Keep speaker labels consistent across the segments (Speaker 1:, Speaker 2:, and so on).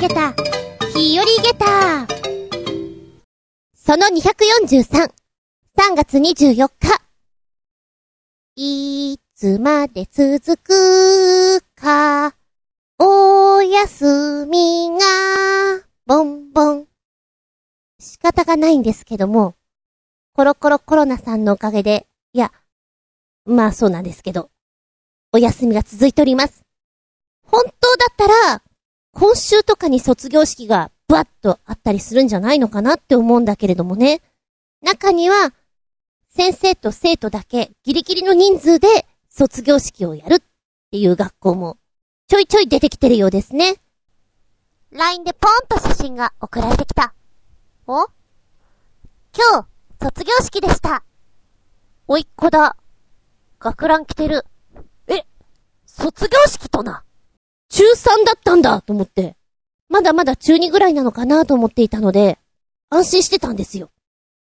Speaker 1: げた、日和げた。その243、3月24日。いつまで続くか、お休みが、ボンボン。仕方がないんですけども、コロコロコロナさんのおかげで、いや、まあそうなんですけど、お休みが続いております。本当だったら、今週とかに卒業式がブワッとあったりするんじゃないのかなって思うんだけれどもね。中には、先生と生徒だけギリギリの人数で卒業式をやるっていう学校もちょいちょい出てきてるようですね。LINE でポンと写真が送られてきた。お？今日、卒業式でした。おいっ子だ。学ラン着てる。え、卒業式とな？中3だったんだと思って。まだまだ中2ぐらいなのかなと思っていたので、安心してたんですよ。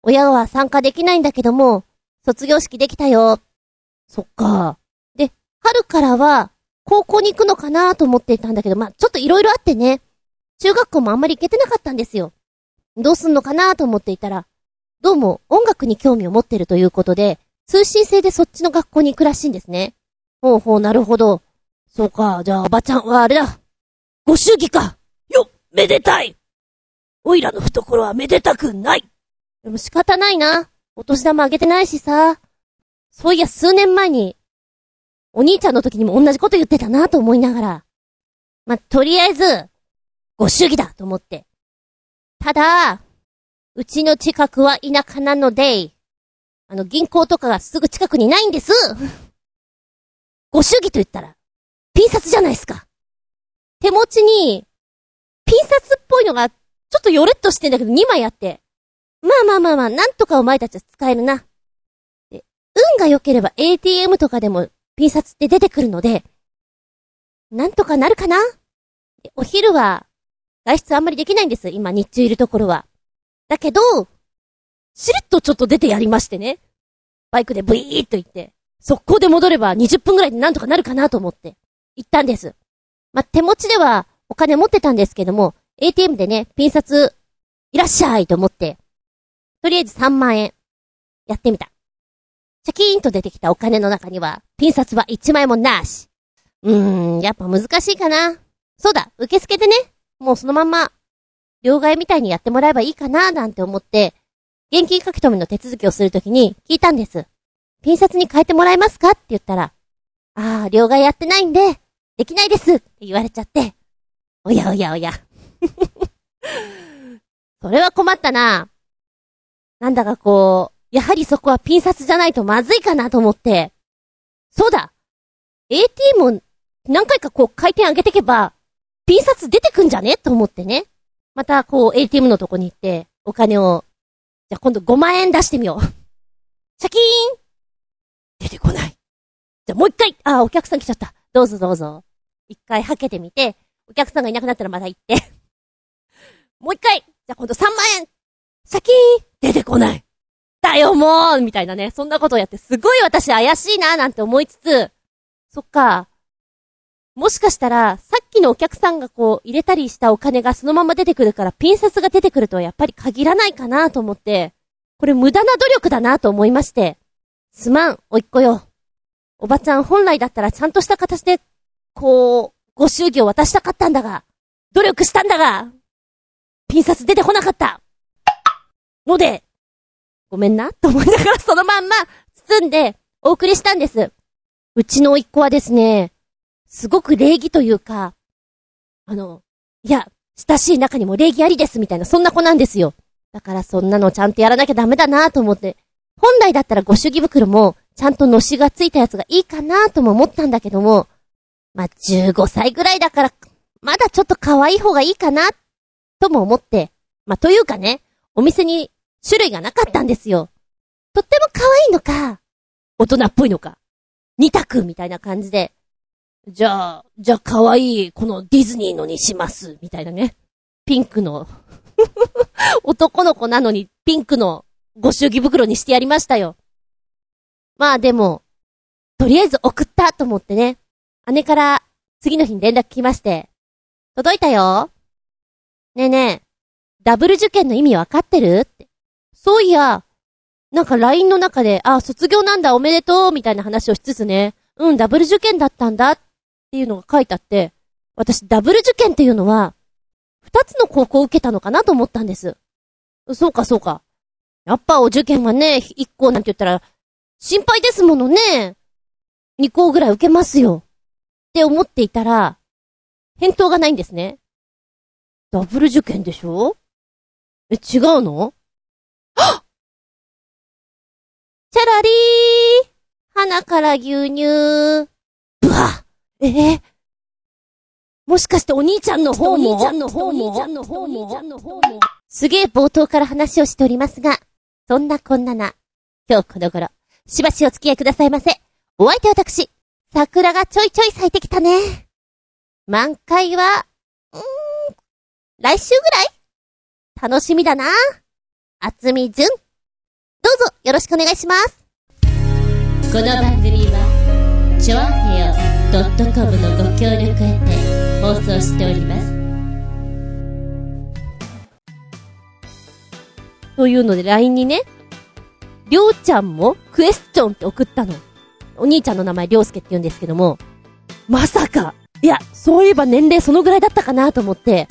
Speaker 1: 親は参加できないんだけども、卒業式できたよ。そっか。で、春からは、高校に行くのかなと思っていたんだけど、まあ、ちょっと色々あってね、中学校もあんまり行けてなかったんですよ。どうすんのかなと思っていたら、どうも音楽に興味を持ってるということで、通信制でそっちの学校に行くらしいんですね。ほうほう、なるほど。そうか、じゃあおばちゃんはあれだ。ご祝儀か。よっ、めでたい。おいらの懐はめでたくない。でも仕方ないな。お年玉あげてないしさ。そういや数年前に、お兄ちゃんの時にも同じこと言ってたなと思いながら。まとりあえず、ご祝儀だと思って。ただ、うちの近くは田舎なので、あの銀行とかがすぐ近くにないんです。ご祝儀と言ったら、ピン札じゃないですか。手持ちに、ピン札っぽいのが、ちょっとヨレッとしてんだけど2枚あって。まあまあまあまあ、なんとかお前たちは使えるな。で、運が良ければ ATM とかでもピン札って出てくるので、なんとかなるかなお昼は、外出あんまりできないんです。今日中いるところは。だけど、しれっとちょっと出てやりましてね。バイクでブイーっと行って、速攻で戻れば20分くらいでなんとかなるかなと思って。行ったんです。ま手持ちではお金持ってたんですけども、ATM でね、ピン札、いらっしゃいと思って、とりあえず3万円、やってみた。シャキーンと出てきたお金の中には、ピン札は1枚もなし。うーん、やっぱ難しいかな。そうだ、受付でね、もうそのまんま、両替みたいにやってもらえばいいかななんて思って、現金書き留めの手続きをするときに聞いたんです。ピン札に変えてもらえますか？って言ったら、ああ、両替やってないんで、できないですって言われちゃって。おやおやおや。それは困ったな。なんだかこう、やはりそこはピン札じゃないとまずいかなと思って。そうだ !ATM を何回かこう回転上げてけば、ピン札出てくんじゃね？と思ってね。またこう ATM のとこに行って、お金を、じゃあ今度5万円出してみよう。シャキーン出てこない。じゃあもう一回、あ、お客さん来ちゃった。どうぞどうぞ。一回はけてみて、お客さんがいなくなったらまた行って。もう一回じゃあ今度3万円先出てこないだよもうみたいなね。そんなことをやってすごい私怪しいななんて思いつつ、そっか。もしかしたら、さっきのお客さんがこう入れたりしたお金がそのまま出てくるからピン札が出てくるとはやっぱり限らないかなと思って、これ無駄な努力だなと思いまして。すまん、おいっ子よ。おばちゃん本来だったらちゃんとした形でこう、ご祝儀を渡したかったんだが、努力したんだが、ピン札出てこなかった。ので、ごめんな、と思いながらそのまんま包んでお送りしたんです。うちの甥っ子はですね、すごく礼儀というか、あの、いや、親しい中にも礼儀ありですみたいな、そんな子なんですよ。だからそんなのちゃんとやらなきゃダメだなと思って、本来だったらご祝儀袋も、ちゃんとのしがついたやつがいいかなとも思ったんだけども、まあ、15歳ぐらいだから、まだちょっと可愛い方がいいかな、とも思って。まあ、というかね、お店に種類がなかったんですよ。とっても可愛いのか、大人っぽいのか、二択みたいな感じで。じゃあ、じゃあ可愛い、このディズニーのにします、みたいなね。ピンクの 男の子なのにピンクのご祝儀袋にしてやりましたよ。まあでも、とりあえず送ったと思ってね。姉から次の日に連絡来まして、届いたよねえねえ、ダブル受験の意味わかってる？って。そういや、なんか LINE の中で、あ、卒業なんだおめでとうみたいな話をしつつね、うん、ダブル受験だったんだっていうのが書いてあって、私ダブル受験っていうのは、二つの高校を受けたのかなと思ったんです。そうかそうか。やっぱお受験はね、一校なんて言ったら、心配ですものね。二校ぐらい受けますよ。って思っていたら、返答がないんですね。ダブル受験でしょ？え、違うの？はっ！チャラリー！鼻から牛乳。ぶわえ？ーもしかしてお兄ちゃんの方も？お兄ちゃんの方も？お兄ちゃんの方もお兄ちゃんの方も？すげえ冒頭から話をしておりますが、そんなこんなな、今日この頃、しばしお付き合いくださいませ。お相手私、桜がちょいちょい咲いてきたね。満開は、うーん、来週ぐらい？楽しみだな。あつみじゅん。どうぞよろしくお願いします。この番組は、ちょあへよ .com のご協力へて放送しております。というので LINE にね、りょうちゃんもクエスチョンって送ったの。お兄ちゃんの名前りょうすけって言うんですけども、まさか、いや、そういえば年齢そのぐらいだったかなと思って、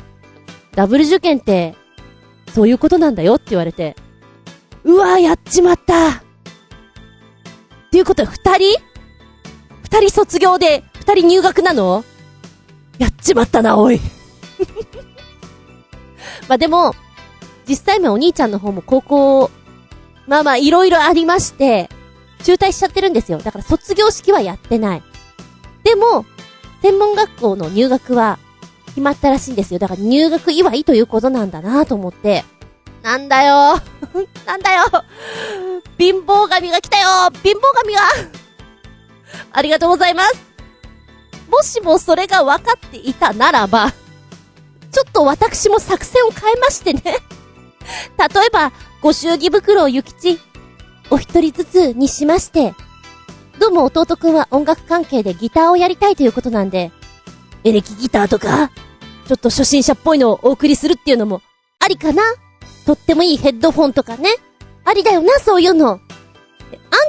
Speaker 1: ダブル受験って、そういうことなんだよって言われて、うわーやっちまった。っていうことは二人？二人卒業で、二人入学なの？やっちまったな、おい。まあでも、実際面お兄ちゃんの方も高校、まあまあいろいろありまして、中退しちゃってるんですよ。だから卒業式はやってない。でも、専門学校の入学は決まったらしいんですよ。だから入学祝いということなんだなと思って。なんだよ なんだよ貧乏神が来たよ貧乏神がありがとうございますもしもそれが分かっていたならば、ちょっと私も作戦を変えましてね。例えば、ご祝儀袋をゆきち、お一人ずつにしまして、どうも弟くんは音楽関係でギターをやりたいということなんで、エレキギターとか、ちょっと初心者っぽいのをお送りするっていうのも、ありかな？とってもいいヘッドフォンとかね？ありだよな、そういうの。あん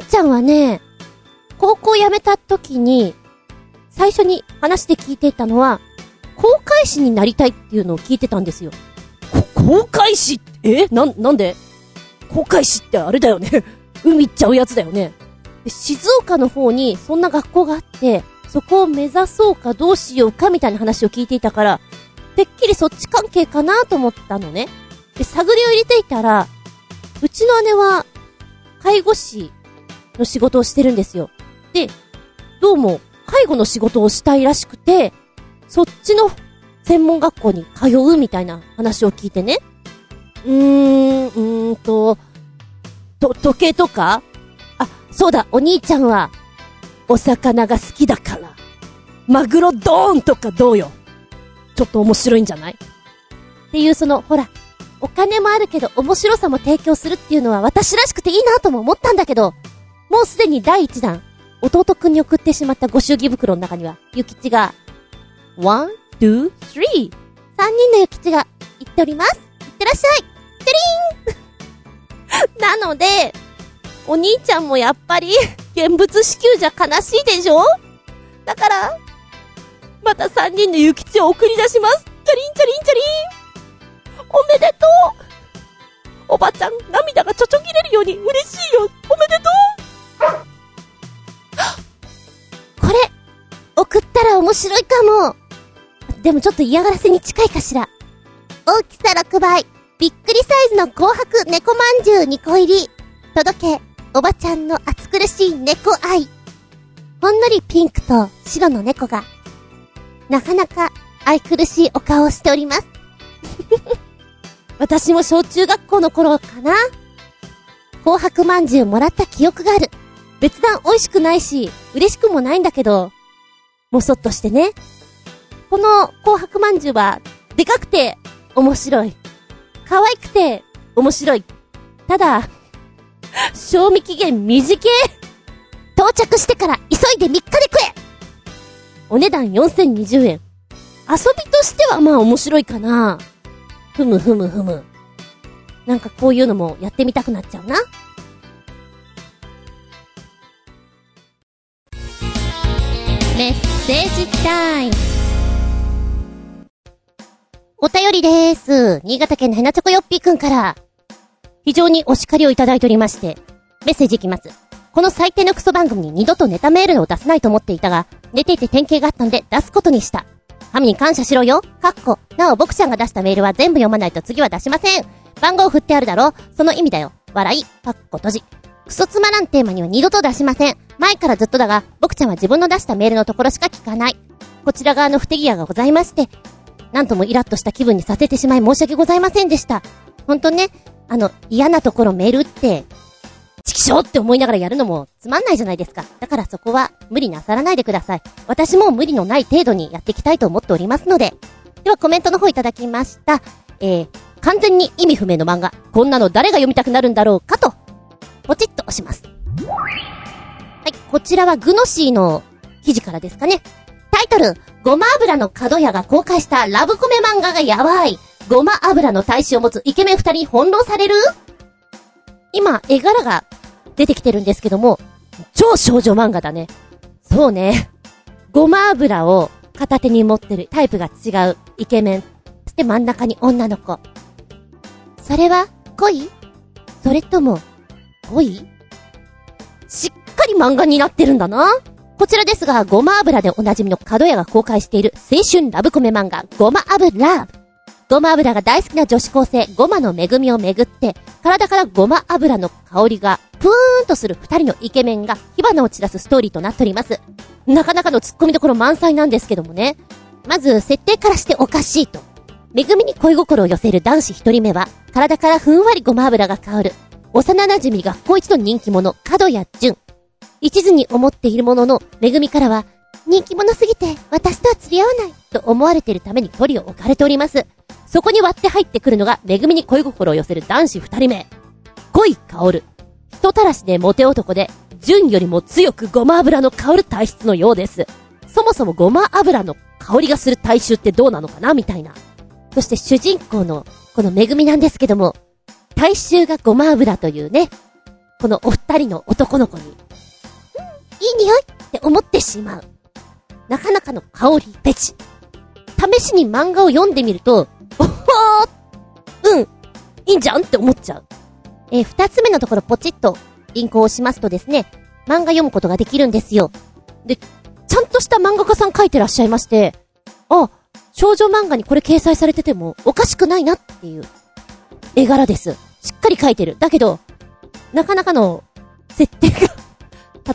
Speaker 1: ちゃんはね、高校辞めた時に、最初に話で聞いていたのは、航海士になりたいっていうのを聞いてたんですよ。航海士、え？な、なんで？航海士ってあれだよね。海行っちゃうやつだよね。で静岡の方にそんな学校があって、そこを目指そうかどうしようかみたいな話を聞いていたから、てっきりそっち関係かなと思ったのね。で、探りを入れていたら、うちの姉は、介護士の仕事をしてるんですよ。で、どうも、介護の仕事をしたいらしくて、そっちの専門学校に通うみたいな話を聞いてね。うーん、うーんと、と、時計とか？あ、そうだ、お兄ちゃんは、お魚が好きだから、マグロドーンとかどうよ？ちょっと面白いんじゃない？っていうその、ほら、お金もあるけど面白さも提供するっていうのは私らしくていいなとも思ったんだけど、もうすでに第一弾、弟くんに送ってしまったご祝儀袋の中には、ゆきちが、one, two, three 三人のゆきちが言っております。いってらっしゃい。てりーん なので、お兄ちゃんもやっぱり、現物支給じゃ悲しいでしょ？だから、また三人のゆきちを送り出します。チャリンチャリンチャリンおめでとうおばちゃん、涙がちょちょぎれるように嬉しいよおめでとう これ、送ったら面白いかも。でもちょっと嫌がらせに近いかしら。大きさ6倍。びっくりサイズの紅白猫まんじゅう2個入り。届け、おばちゃんの暑苦しい猫愛。ほんのりピンクと白の猫が、なかなか愛くるしいお顔をしております。私も小中学校の頃かな。紅白まんじゅうもらった記憶がある。別段美味しくないし、嬉しくもないんだけど、もそっとしてね。この紅白まんじゅうは、でかくて面白い。可愛くて面白い。ただ、賞味期限短い。到着してから急いで3日で食えお値段4020円。遊びとしてはまあ面白いかな。ふむふむふむ。なんかこういうのもやってみたくなっちゃうな。メッセージタイム。お便りでーす。新潟県のヘナチョコヨッピーくんから、非常にお叱りをいただいておりまして、メッセージいきます。この最低のクソ番組に二度とネタメールを出せないと思っていたが、寝ていて典型があったんで出すことにした。神に感謝しろよ。かっこ。なお僕ちゃんが出したメールは全部読まないと次は出しません。番号振ってあるだろその意味だよ。笑い。かっこ閉じ。クソつまらんテーマには二度と出しません。前からずっとだが、僕ちゃんは自分の出したメールのところしか聞かない。こちら側の不手際がございまして、なんともイラッとした気分にさせてしまい申し訳ございませんでした。ほんとね、あの、嫌なところメールって、チキショーって思いながらやるのもつまんないじゃないですか。だからそこは無理なさらないでください。私も無理のない程度にやっていきたいと思っておりますので。ではコメントの方いただきました。えー、完全に意味不明の漫画。こんなの誰が読みたくなるんだろうかと、ポチッと押します。はい、こちらはグノシーの記事からですかね。タイトル、ごま油の角屋が公開したラブコメ漫画がやばい。ごま油の大使を持つイケメン二人翻弄される？今、絵柄が出てきてるんですけども、超少女漫画だね。そうね。ごま油を片手に持ってるタイプが違うイケメン。そして真ん中に女の子。それは恋？それとも恋？しっかり漫画になってるんだな。こちらですが、ごま油でおなじみの角屋が公開している青春ラブコメ漫画、ごま油ラブ。ごま油が大好きな女子高生、ごまの恵みをめぐって、体からごま油の香りが、プーンとする二人のイケメンが火花を散らすストーリーとなっております。なかなかの突っ込みどころ満載なんですけどもね。まず、設定からしておかしいと。恵みに恋心を寄せる男子一人目は、体からふんわりごま油が香る。幼馴染学校一の人気者、角谷淳。一途に思っているものの、恵みからは、人気者すぎて、私とは釣り合わない、と思われているために距離を置かれております。そこに割って入ってくるのが、恵みに恋心を寄せる男子二人目。恋香る。人たらしでモテ男で、純よりも強くごま油の香る体質のようです。そもそもごま油の香りがする体臭ってどうなのかなみたいな。そして主人公の、この恵みなんですけども、体臭がごま油というね、このお二人の男の子に、いい匂いって思ってしまう。なかなかの香りペチ。試しに漫画を読んでみると、おほーうん、いいんじゃんって思っちゃう。えー、二つ目のところポチッとリンクを押しますとですね、漫画読むことができるんですよ。で、ちゃんとした漫画家さん書いてらっしゃいまして、あ、少女漫画にこれ掲載されててもおかしくないなっていう絵柄です。しっかり書いてる。だけど、なかなかの設定が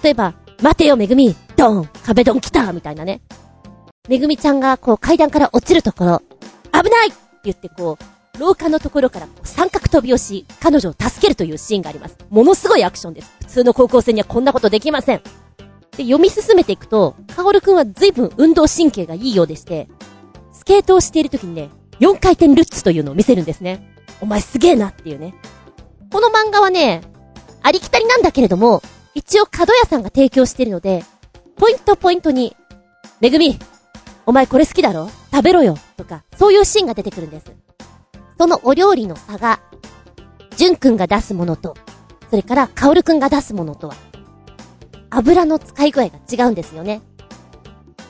Speaker 1: 例えば、待てよめぐみ、ドン壁ドン来たみたいなね。めぐみちゃんがこう階段から落ちるところ、危ないって言ってこう、廊下のところから三角飛びをし、彼女を助けるというシーンがあります。ものすごいアクションです。普通の高校生にはこんなことできません。で、読み進めていくと、かおるくんは随分運動神経がいいようでして、スケートをしている時にね、4回転ルッツというのを見せるんですね。お前すげえなっていうね。この漫画はね、ありきたりなんだけれども、一応角屋さんが提供してるので、ポイントポイントに、めぐみ、お前これ好きだろ？食べろよとか、そういうシーンが出てくるんです。そのお料理の差が、じゅんくんが出すものと、それからかおるくんが出すものとは、油の使い具合が違うんですよね。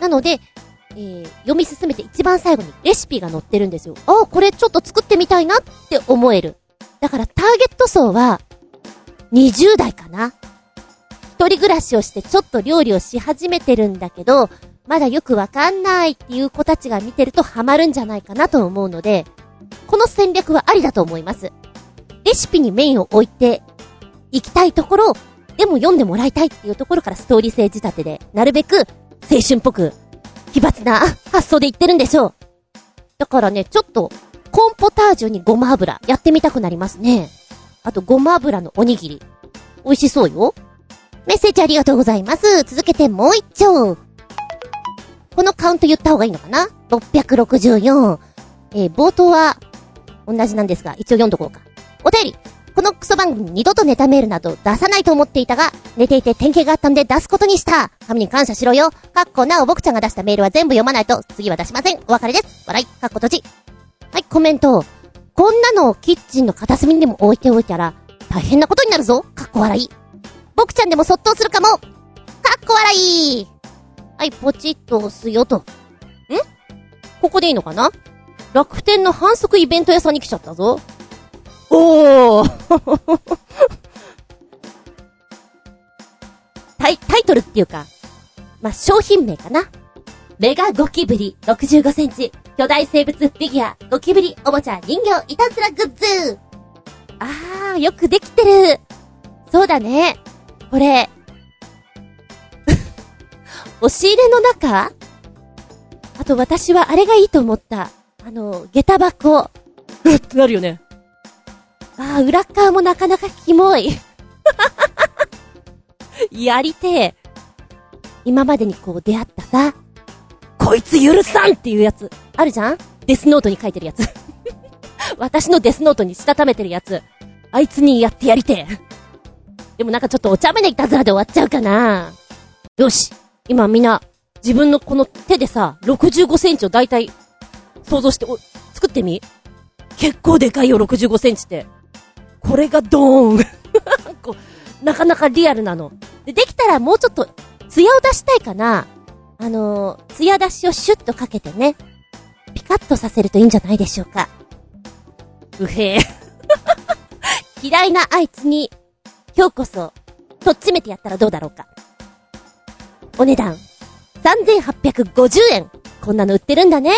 Speaker 1: なので、えー、読み進めて一番最後にレシピが載ってるんですよ。ああ、これちょっと作ってみたいなって思える。だからターゲット層は、20代かな。一人暮らしをしてちょっと料理をし始めてるんだけど、まだよくわかんないっていう子たちが見てるとハマるんじゃないかなと思うので、この戦略はありだと思います。レシピにメインを置いて、行きたいところ、でも読んでもらいたいっていうところからストーリー性仕立てで、なるべく青春っぽく、奇抜な発想で言ってるんでしょう。だからね、ちょっと、コンポタージュにごま油、やってみたくなりますね。あと、ごま油のおにぎり。美味しそうよ。メッセージありがとうございます。続けてもう一丁。このカウント言った方がいいのかな ?664。えー、冒頭は、同じなんですが、一応読んどこうか。お便り。このクソ番組二度とネタメールなど出さないと思っていたが、寝ていて典型があったんで出すことにした。神に感謝しろよ。かっこなお僕ちゃんが出したメールは全部読まないと次は出しません。お別れです。笑い。かっこ閉じ。はい、コメント。こんなのをキッチンの片隅にでも置いておいたら、大変なことになるぞかっこ笑い。僕ちゃんでもそっとするかもかっこ笑いはい、ポチッと押すよと。ん？ここでいいのかな？楽天の反則イベント屋さんに来ちゃったぞ。おー タイ、タイトルっていうか、まあ、商品名かな。メガゴキブリ65センチ、巨大生物フィギュア、ゴキブリおもちゃ人形いたずらグッズ。あー、よくできてる。そうだね。これ、押し入れの中？あと私はあれがいいと思った。あの、下駄箱。うってなるよね。ああ、裏側もなかなかキモい。やりてえ。今までにこう出会ったさ、こいつ許さんっていうやつ、あるじゃん？デスノートに書いてるやつ。私のデスノートにしたためてるやつ。あいつにやってやりてえ。でもなんかちょっとお茶目ないたずらで終わっちゃうかな。よし。今みんな、自分のこの手でさ、65センチをだいたい想像して、お、作ってみ？結構でかいよ、65センチって。これがドーン こう、なかなかリアルなの。で、できたらもうちょっと、艶を出したいかな。あのー、艶出しをシュッとかけてね、ピカッとさせるといいんじゃないでしょうか。うへえ。嫌いなあいつに、今日こそ、とっちめてやったらどうだろうか。お値段、3850円。こんなの売ってるんだね。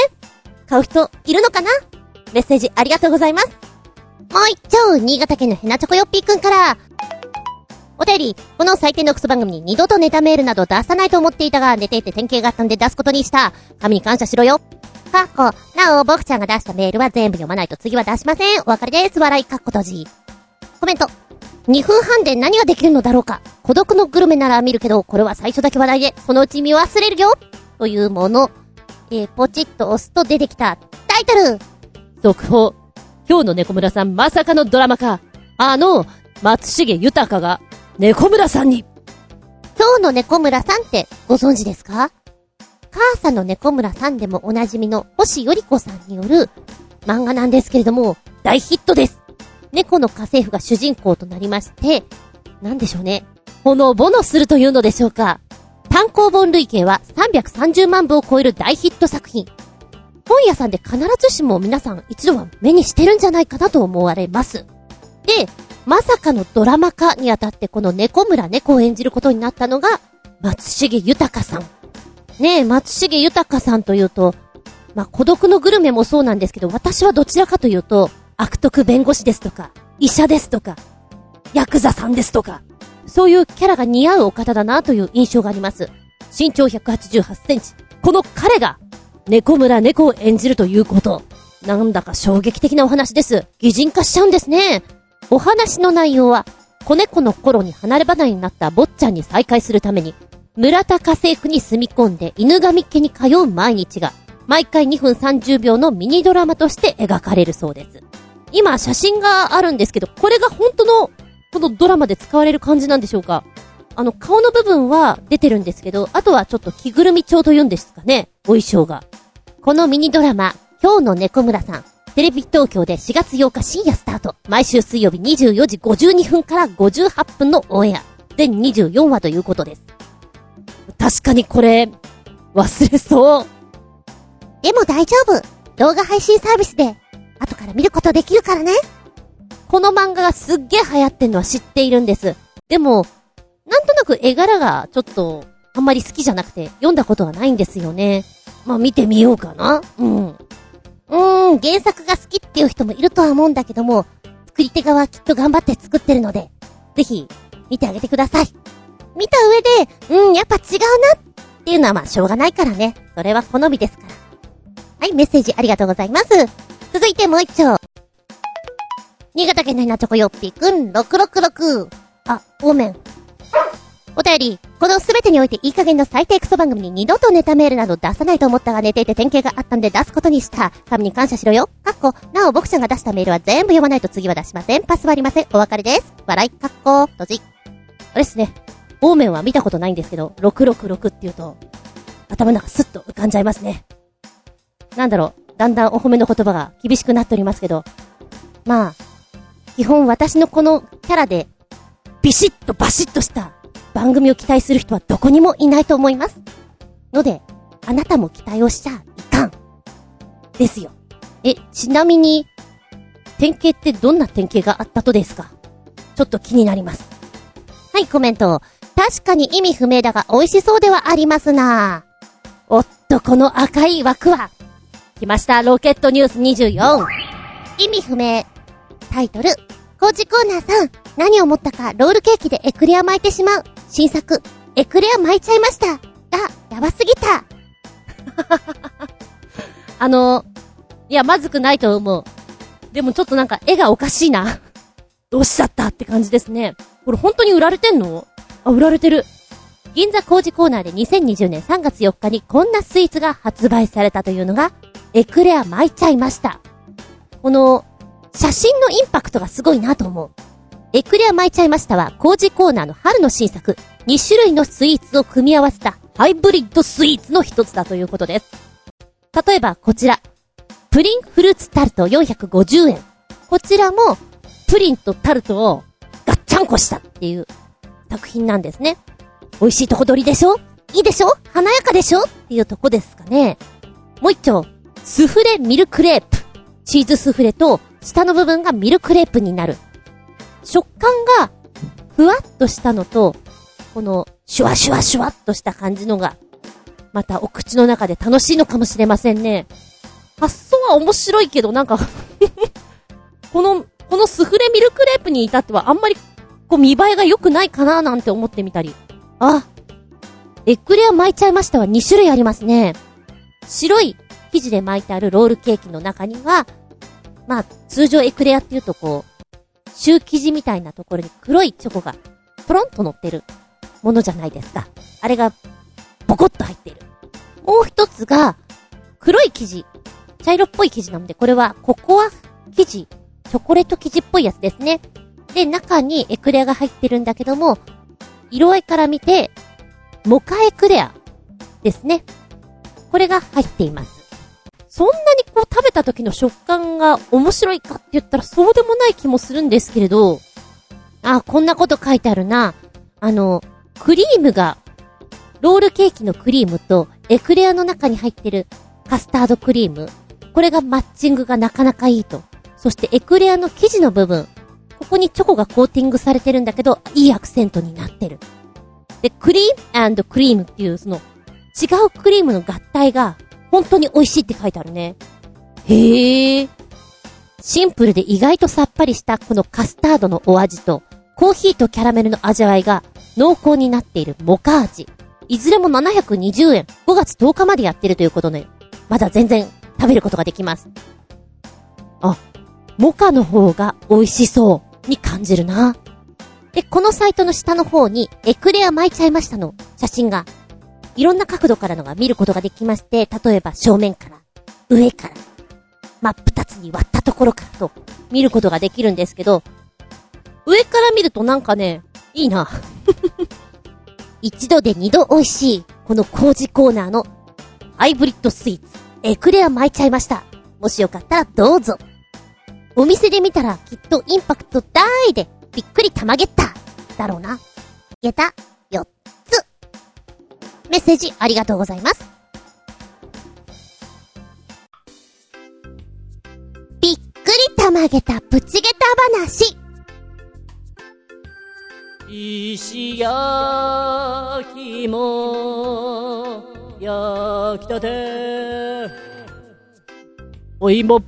Speaker 1: 買う人、いるのかな？メッセージありがとうございます。もう一丁、新潟県のヘナチョコヨッピーくんから、お便り、この最低のクソ番組に二度とネタメールなど出さないと思っていたが、寝ていて典型があったんで出すことにした。神に感謝しろよ。かっこ、なお、僕ちゃんが出したメールは全部読まないと次は出しません。お別れです。笑いかっことじ。コメント。2分半で何ができるのだろうか。孤独のグルメなら見るけど、これは最初だけ話題で、そのうち見忘れるよ。というもの。えー、ポチッと押すと出てきたタイトル
Speaker 2: 速報。今日の猫村さんまさかのドラマか。あの、松重豊が猫村さんに。
Speaker 1: 今日の猫村さんってご存知ですか？母さんの猫村さんでもおなじみの星より子さんによる漫画なんですけれども、大ヒットです。猫の家政婦が主人公となりまして、なんでしょうね。ほのぼのするというのでしょうか。単行本累計は330万部を超える大ヒット作品。本屋さんで必ずしも皆さん一度は目にしてるんじゃないかなと思われます。で、まさかのドラマ化にあたってこの猫村猫を演じることになったのが、松重豊さん。ねえ、松重豊さんというと、まあ、孤独のグルメもそうなんですけど、私はどちらかというと、悪徳弁護士ですとか、医者ですとか、ヤクザさんですとか、そういうキャラが似合うお方だなという印象があります。身長188センチ。この彼が、猫村猫を演じるということ。なんだか衝撃的なお話です。擬人化しちゃうんですね。お話の内容は、子猫の頃に離れ離れになった坊ちゃんに再会するために、村田家政府に住み込んで犬神家に通う毎日が、毎回2分30秒のミニドラマとして描かれるそうです。今写真があるんですけど、これが本当の、このドラマで使われる感じなんでしょうか？あの、顔の部分は出てるんですけど、あとはちょっと着ぐるみ調と言うんですかね、お衣装が。このミニドラマ、今日の猫村さん、テレビ東京で4月8日深夜スタート。毎週水曜日24時52分から58分のオンエア。全24話ということです。確かにこれ、忘れそう。
Speaker 3: でも大丈夫。動画配信サービスで、後から見ることできるからね。
Speaker 1: この漫画がすっげー流行ってんのは知っているんです。でも、なんとなく絵柄がちょっと、あんまり好きじゃなくて、読んだことはないんですよね。まあ見てみようかな。うん。
Speaker 3: うーん、原作が好きっていう人もいるとは思うんだけども、作り手側はきっと頑張って作ってるので、ぜひ、見てあげてください。見た上で、うん、やっぱ違うなっていうのはまあしょうがないからね。それは好みですから。はい、メッセージありがとうございます。続いてもう一丁。新潟県のひなチョコよっぴくん、666。あ、オーメン。お便り、このすべてにおいていい加減の最低クソ番組に二度とネタメールなど出さないと思ったが寝ていて典型があったんで出すことにした。神に感謝しろよ。かっこ、なお僕ちゃんが出したメールは全部読まないと次は出しません。パスはありません。お別れです。笑い、かっこ、閉じ。
Speaker 1: あれっすね。オーメンは見たことないんですけど、666って言うと、頭の中スッと浮かんじゃいますね。なんだろう、だんだんお褒めの言葉が厳しくなっておりますけど、
Speaker 3: まあ、基本私のこのキャラで、ビシッとバシッとした番組を期待する人はどこにもいないと思います。ので、あなたも期待をしちゃいかん。ですよ。え、ちなみに、典型ってどんな典型があったとですか？ちょっと気になります。はい、コメント。確かに意味不明だが美味しそうではありますなおっと、この赤い枠は。来ました、ロケットニュース24。意味不明。タイトル。コージコーナーさん、何を思ったかロールケーキでエクレア巻いてしまう。新作、エクレア巻いちゃいました。が、やばすぎた。あの、いや、まずくないと思う。でもちょっとなんか絵がおかしいな。どうしちゃったって感じですね。これ本当に売られてんの？あ、売られてる。銀座工事コーナーで2020年3月4日にこんなスイーツが発売されたというのが、エクレア巻いちゃいました。この、写真のインパクトがすごいなと思う。エクレア巻いちゃいましたは、工事コーナーの春の新作、2種類のスイーツを組み合わせたハイブリッドスイーツの一つだということです。例えばこちら、プリンフルーツタルト450円。こちらも、プリンとタルトをガッチャンコしたっていう作品なんですね。美味しいとこ取りでしょ？いいでしょ？華やかでしょ？っていうとこですかね。もう一丁、スフレミルクレープ。チーズスフレと下の部分がミルクレープになる。食感がふわっとしたのと、このシュワシュワシュワっとした感じのが、またお口の中で楽しいのかもしれませんね。発想は面白いけどなんか この、このスフレミルクレープに至ってはあんまりこう見栄えが良くないかななんて思ってみたり。あ、エックレア巻いちゃいましたは2種類ありますね。白い生地で巻いてあるロールケーキの中には、まあ、通常エクレアっていうとこう、シュー生地みたいなところに黒いチョコが、ポロンと乗ってるものじゃないですか。あれが、ボコッと入っている。もう一つが、黒い生地。茶色っぽい生地なので、これはココア生地、チョコレート生地っぽいやつですね。で、中にエクレアが入ってるんだけども、色合いから見て、モカエクレアですね。これが入っています。そんなにこう食べた時の食感が面白いかって言ったらそうでもない気もするんですけれど、あ、こんなこと書いてあるな。あの、クリームが、ロールケーキのクリームとエクレアの中に入ってるカスタードクリーム。これがマッチングがなかなかいいと。そしてエクレアの生地の部分。ここにチョコがコーティングされてるんだけど、いいアクセントになってる。で、クリームクリームっていうその、違うクリームの合体が、本当に美味しいって書いてあるね。へえ。シンプルで意外とさっぱりしたこのカスタードのお味と、コーヒーとキャラメルの味わいが濃厚になっているモカ味。いずれも720円。5月10日までやってるということで、まだ全然食べることができます。あ、モカの方が美味しそうに感じるな。で、このサイトの下の方にエクレア巻いちゃいましたの写真が、いろんな角度からのが見ることができまして、例えば正面から、上から、真っ二つに割ったところからと見ることができるんですけど、上から見るとなんかね、いいな。一度で二度美味しい、この工事コーナーのハイブリッドスイーツ、エクレア巻いちゃいました。もしよかったらどうぞ。お店で見たらきっとインパクト大でびっくりたまげっただろうな。げた、メッセージありがとうございます。びっくりたまげたプチゲタ話。
Speaker 2: 石焼きも焼きたてお芋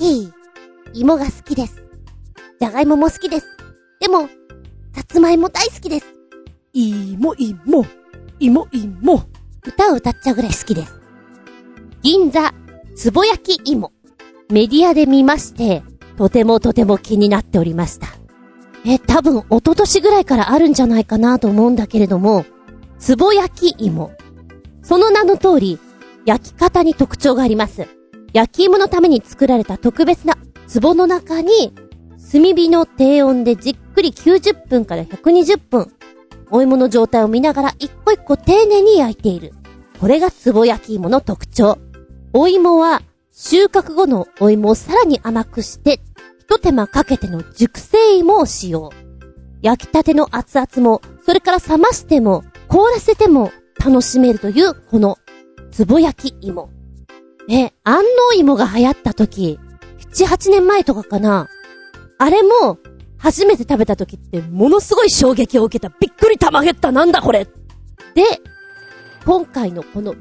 Speaker 3: キー。芋が好きです。じゃがいもも好きです。でも、さつまいも大好きです。
Speaker 2: 芋、芋、芋、芋。
Speaker 3: 歌を歌っちゃうぐらい好きです。銀座、つぼ焼き芋。メディアで見まして、とてもとても気になっておりました。え、多分、一昨年ぐらいからあるんじゃないかなと思うんだけれども、つぼ焼き芋。その名の通り、焼き方に特徴があります。焼き芋のために作られた特別な壺の中に、炭火の低温でじっくり90分から120分、お芋の状態を見ながら一個一個丁寧に焼いている。これが壺焼き芋の特徴。お芋は
Speaker 2: 収穫後のお芋をさらに甘くして、一手間かけての熟成芋を使用。焼きたての熱々も、それから冷ましても、凍らせても楽しめるという、この、つぼ焼き芋。ね、安納芋が流行った時、7、8年前とかかな。あれも、初めて食べた時って、ものすごい衝撃を受けた。びっくりたまげったなんだこれで、今回のこの、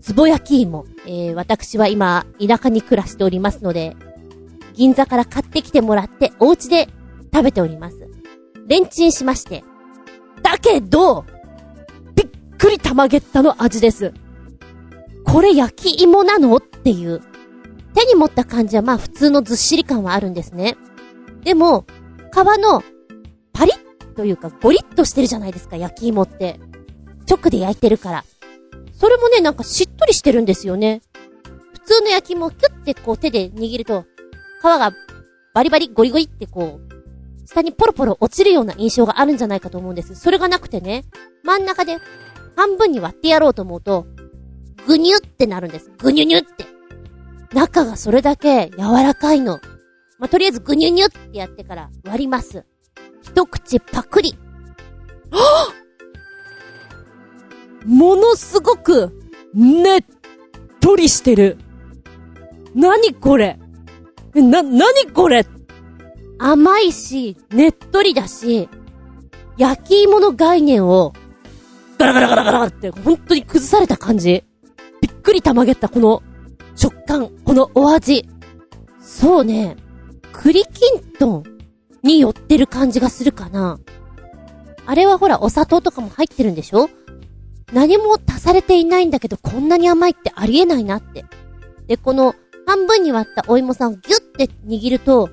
Speaker 2: つぼ焼き芋、えー、私は今、田舎に暮らしておりますので、銀座から買ってきてもらって、お家で食べております。レンチンしまして。だけど、びっくりたまげったの味です。これ焼き芋なの？っていう。手に持った感じはまあ普通のずっしり感はあるんですね。でも、皮のパリッというかゴリッとしてるじゃないですか、焼き芋って。直で焼いてるから。それもね、なんかしっとりしてるんですよね。普通の焼き芋キュッてこう手で握ると、皮がバリバリゴリゴリってこう、下にポロポロ落ちるような印象があるんじゃないかと思うんです。それがなくてね、真ん中で半分に割ってやろうと思うと、ぐにゅってなるんです。ぐにゅにゅって。中がそれだけ柔らかいの。まあ、とりあえずぐにゅにゅってやってから割ります。一口パクリ。は ぁものすごく、ねっとりしてる。なにこれ？な、なにこれ？甘いし、ねっとりだし、焼き芋の概念を、ガラガラガラガラって本当に崩された感じ。びっくりたまげったこの食感、このお味。そうね、栗きんとんに寄ってる感じがするかな。あれはほら、お砂糖とかも入ってるんでしょ？何も足されていないんだけど、こんなに甘いってありえないなって。で、この、半分に割ったお芋さんをギュッて握ると、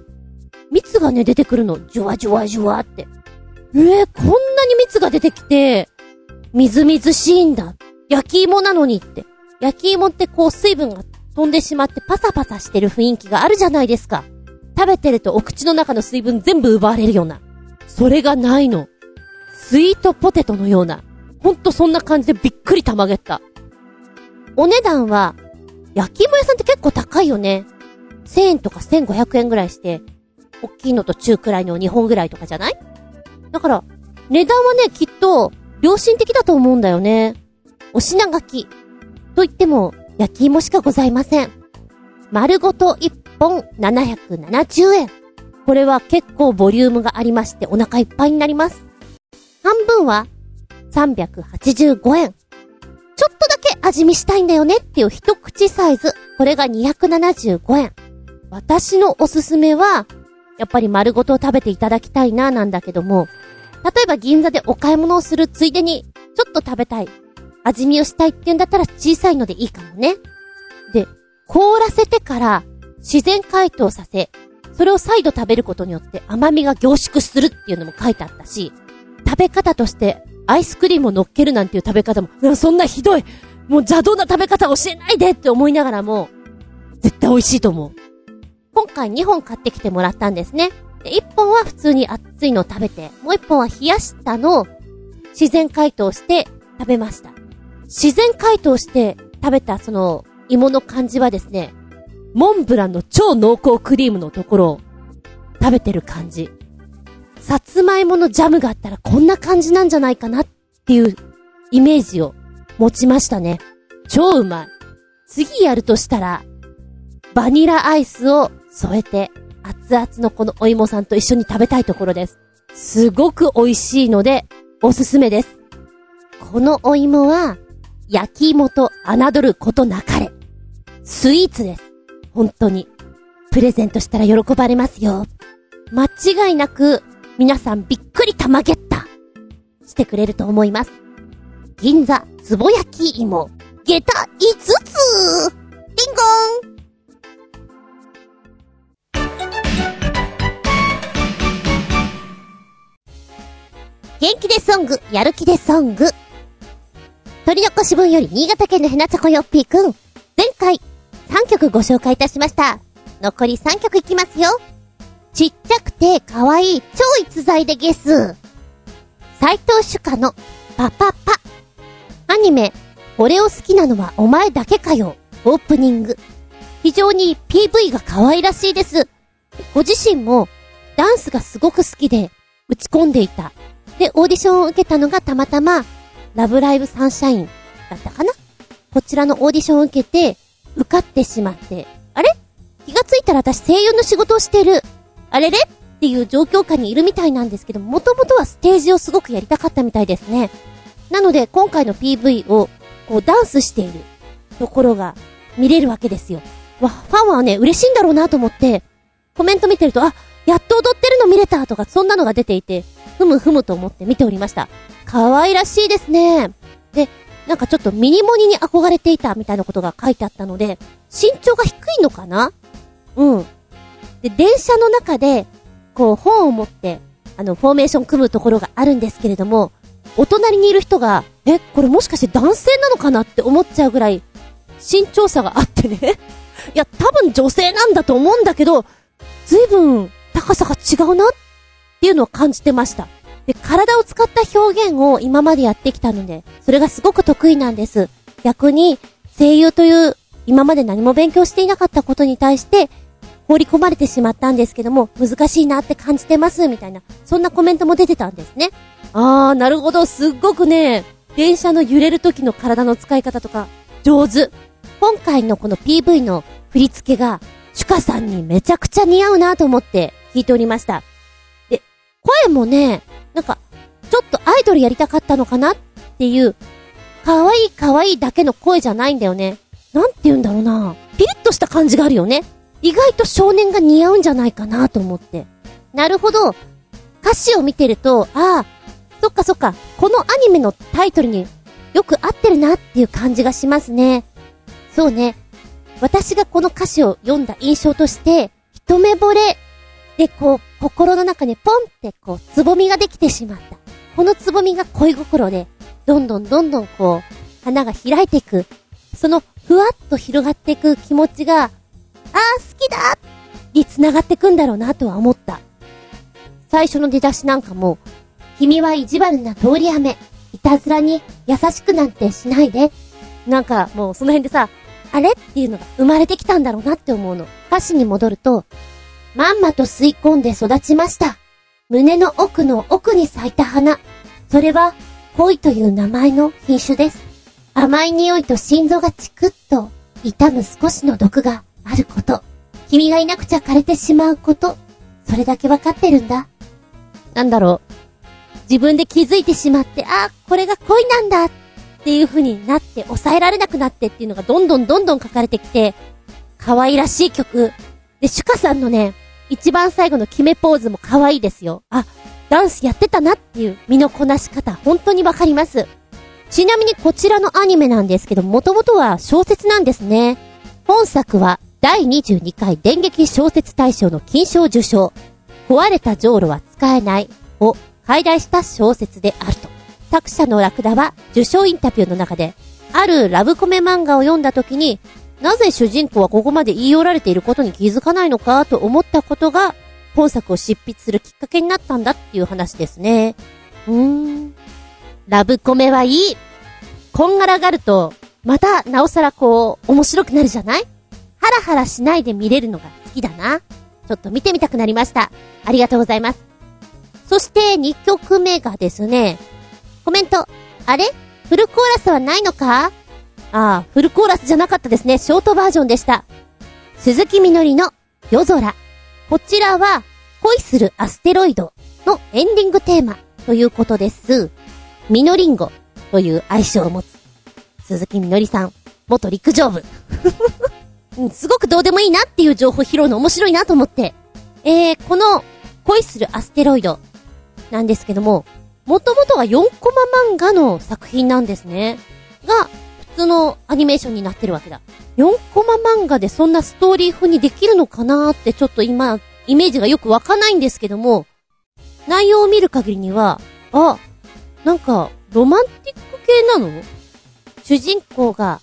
Speaker 2: 蜜がね、出てくるの。じゅわじゅわじゅわって。えー、こんなに蜜が出てきて、みずみずしいんだ。焼き芋なのにって。焼き芋ってこう水分が飛んでしまってパサパサしてる雰囲気があるじゃないですか。食べてるとお口の中の水分全部奪われるような。それがないの。スイートポテトのような。ほんとそんな感じでびっくりたまげった。お値段は、焼き芋屋さんって結構高いよね。1000円とか1500円ぐらいして、大きいのと中くらいの2本ぐらいとかじゃない？だから、値段はね、きっと、良心的だと思うんだよね。お品書き。と言っても、焼き芋しかございません。丸ごと1本770円。これは結構ボリュームがありましてお腹いっぱいになります。半分は385円。ちょっとだけ味見したいんだよねっていう一口サイズ。これが275円。私のおすすめは、やっぱり丸ごと食べていただきたいななんだけども、例えば銀座でお買い物をするついでに、ちょっと食べたい。味見をしたいって言うんだったら小さいのでいいかもね。で、凍らせてから自然解凍させ、それを再度食べることによって甘みが凝縮するっていうのも書いてあったし、食べ方としてアイスクリームを乗っけるなんていう食べ方も、そんなひどいもう邪道な食べ方教えないでって思いながらも、絶対美味しいと思う。今回2本買ってきてもらったんですね。で、1本は普通に熱いのを食べて、もう1本は冷やしたのを自然解凍して食べました。自然解凍して食べたその芋の感じはですね、モンブランの超濃厚クリームのところを食べてる感じ。さつまいものジャムがあったらこんな感じなんじゃないかなっていうイメージを持ちましたね。超うまい。次やるとしたら、バニラアイスを添えて、熱々のこのお芋さんと一緒に食べたいところです。すごく美味しいので、おすすめです。このお芋は、焼き芋と侮ることなかれ。スイーツです。本当に。プレゼントしたら喜ばれますよ。間違いなく、皆さんびっくりたまげった。してくれると思います。銀座つぼ焼き芋、下駄5つリンゴン元気でソング、やる気でソング。鳥の腰分より新潟県のヘナチョコヨッピーくん。前回、3曲ご紹介いたしました。残り3曲いきますよ。ちっちゃくて可愛い超逸材でゲス。斎藤主家のパパパ。アニメ、俺を好きなのはお前だけかよ。オープニング。
Speaker 3: 非常に PV が可愛らしいです。ご自身もダンスがすごく好きで打ち込んでいた。で、オーディションを受けたのがたまたま、ラブライブサンシャインだったかなこちらのオーディションを受けて、受かってしまって、あれ？気がついたら私声優の仕事をしてる。あれれ？っていう状況下にいるみたいなんですけど、もともとはステージをすごくやりたかったみたいですね。なので、今回の PV を、こう、ダンスしているところが見れるわけですよ。わ、ファンはね、嬉しいんだろうなと思って、コメント見てると、あ、やっと踊ってるの見れたとか、そんなのが出ていて、ふむふむと思って見ておりました。可愛らしいですね。で、なんかちょっとミニモニに憧れていたみたいなことが書いてあったので、身長が低いのかな？うん。で、電車の中で、こう本を持って、あの、フォーメーション組むところがあるんですけれども、お隣にいる人が、え、これもしかして男性なのかなって思っちゃうぐらい、身長差があってね。いや、多分女性なんだと思うんだけど、随分高さが違うなっていうのを感じてました。で、体を使った表現を今までやってきたので、それがすごく得意なんです。逆に、声優という今まで何も勉強していなかったことに対して、放り込まれてしまったんですけども、難しいなって感じてます、みたいな、そんなコメントも出てたんですね。あー、なるほど、すっごくね、電車の揺れる時の体の使い方とか、上手。今回のこの PV の振り付けが、シュカさんにめちゃくちゃ似合うなと思って聞いておりました。で、声もね、なんか、ちょっとアイドルやりたかったのかなっていう、可愛い可愛いだけの声じゃないんだよね。なんて言うんだろうな。ピリッとした感じがあるよね。意外と少年が似合うんじゃないかなと思って。なるほど。歌詞を見てると、ああ、そっかそっか、このアニメのタイトルによく合ってるなっていう感じがしますね。そうね。私がこの歌詞を読んだ印象として、一目惚れでこう、心の中にポンってこう、つぼみができてしまった。このつぼみが恋心で、どんどんどんどんこう、花が開いていく。その、ふわっと広がっていく気持ちが、あー好きだに繋がってくんだろうなとは思った。最初の出だしなんかも、君は意地悪な通り雨。いたずらに優しくなんてしないで。なんかもうその辺でさ、あれ？っていうのが生まれてきたんだろうなって思うの。歌詞に戻ると、まんまと吸い込んで育ちました。胸の奥の奥に咲いた花。それは、恋という名前の品種です。甘い匂いと心臓がチクッと痛む少しの毒があること。君がいなくちゃ枯れてしまうこと。それだけわかってるんだ。なんだろう。自分で気づいてしまって、あ、これが恋なんだっていう風になって抑えられなくなってっていうのがどんどんどんどん書かれてきて、可愛らしい曲。で、シュカさんのね、一番最後の決めポーズも可愛いですよ。あ、ダンスやってたなっていう身のこなし方、本当にわかります。ちなみにこちらのアニメなんですけど、もともとは小説なんですね。本作は第22回電撃小説大賞の金賞受賞。壊れた浄炉は使えないを解題した小説であると。作者のラクダは受賞インタビューの中で、あるラブコメ漫画を読んだ時に、なぜ主人公はここまで言い寄られていることに気づかないのかと思ったことが、本作を執筆するきっかけになったんだっていう話ですね。うーん。ラブコメはいい。こんがらがると、また、なおさらこう、面白くなるじゃない？ハラハラしないで見れるのが好きだな。ちょっと見てみたくなりました。ありがとうございます。そして2曲目がですね、コメント。あれ？フルコーラスはないのか？ああ、フルコーラスじゃなかったですね。ショートバージョンでした。鈴木みのりの夜空。こちらは、恋するアステロイドのエンディングテーマということです。みのりんごという愛称を持つ鈴木みのりさん、元陸上部。すごくどうでもいいなっていう情報拾うの面白いなと思って。えー、この恋するアステロイドなんですけども、もともとは4コマ漫画の作品なんですね。が、のアニメーションになってるわけだ。4コマ漫画でそんなストーリー風にできるのかなーってちょっと今、イメージがよくわかないんですけども、内容を見る限りには、あ、なんか、ロマンティック系なの？主人公が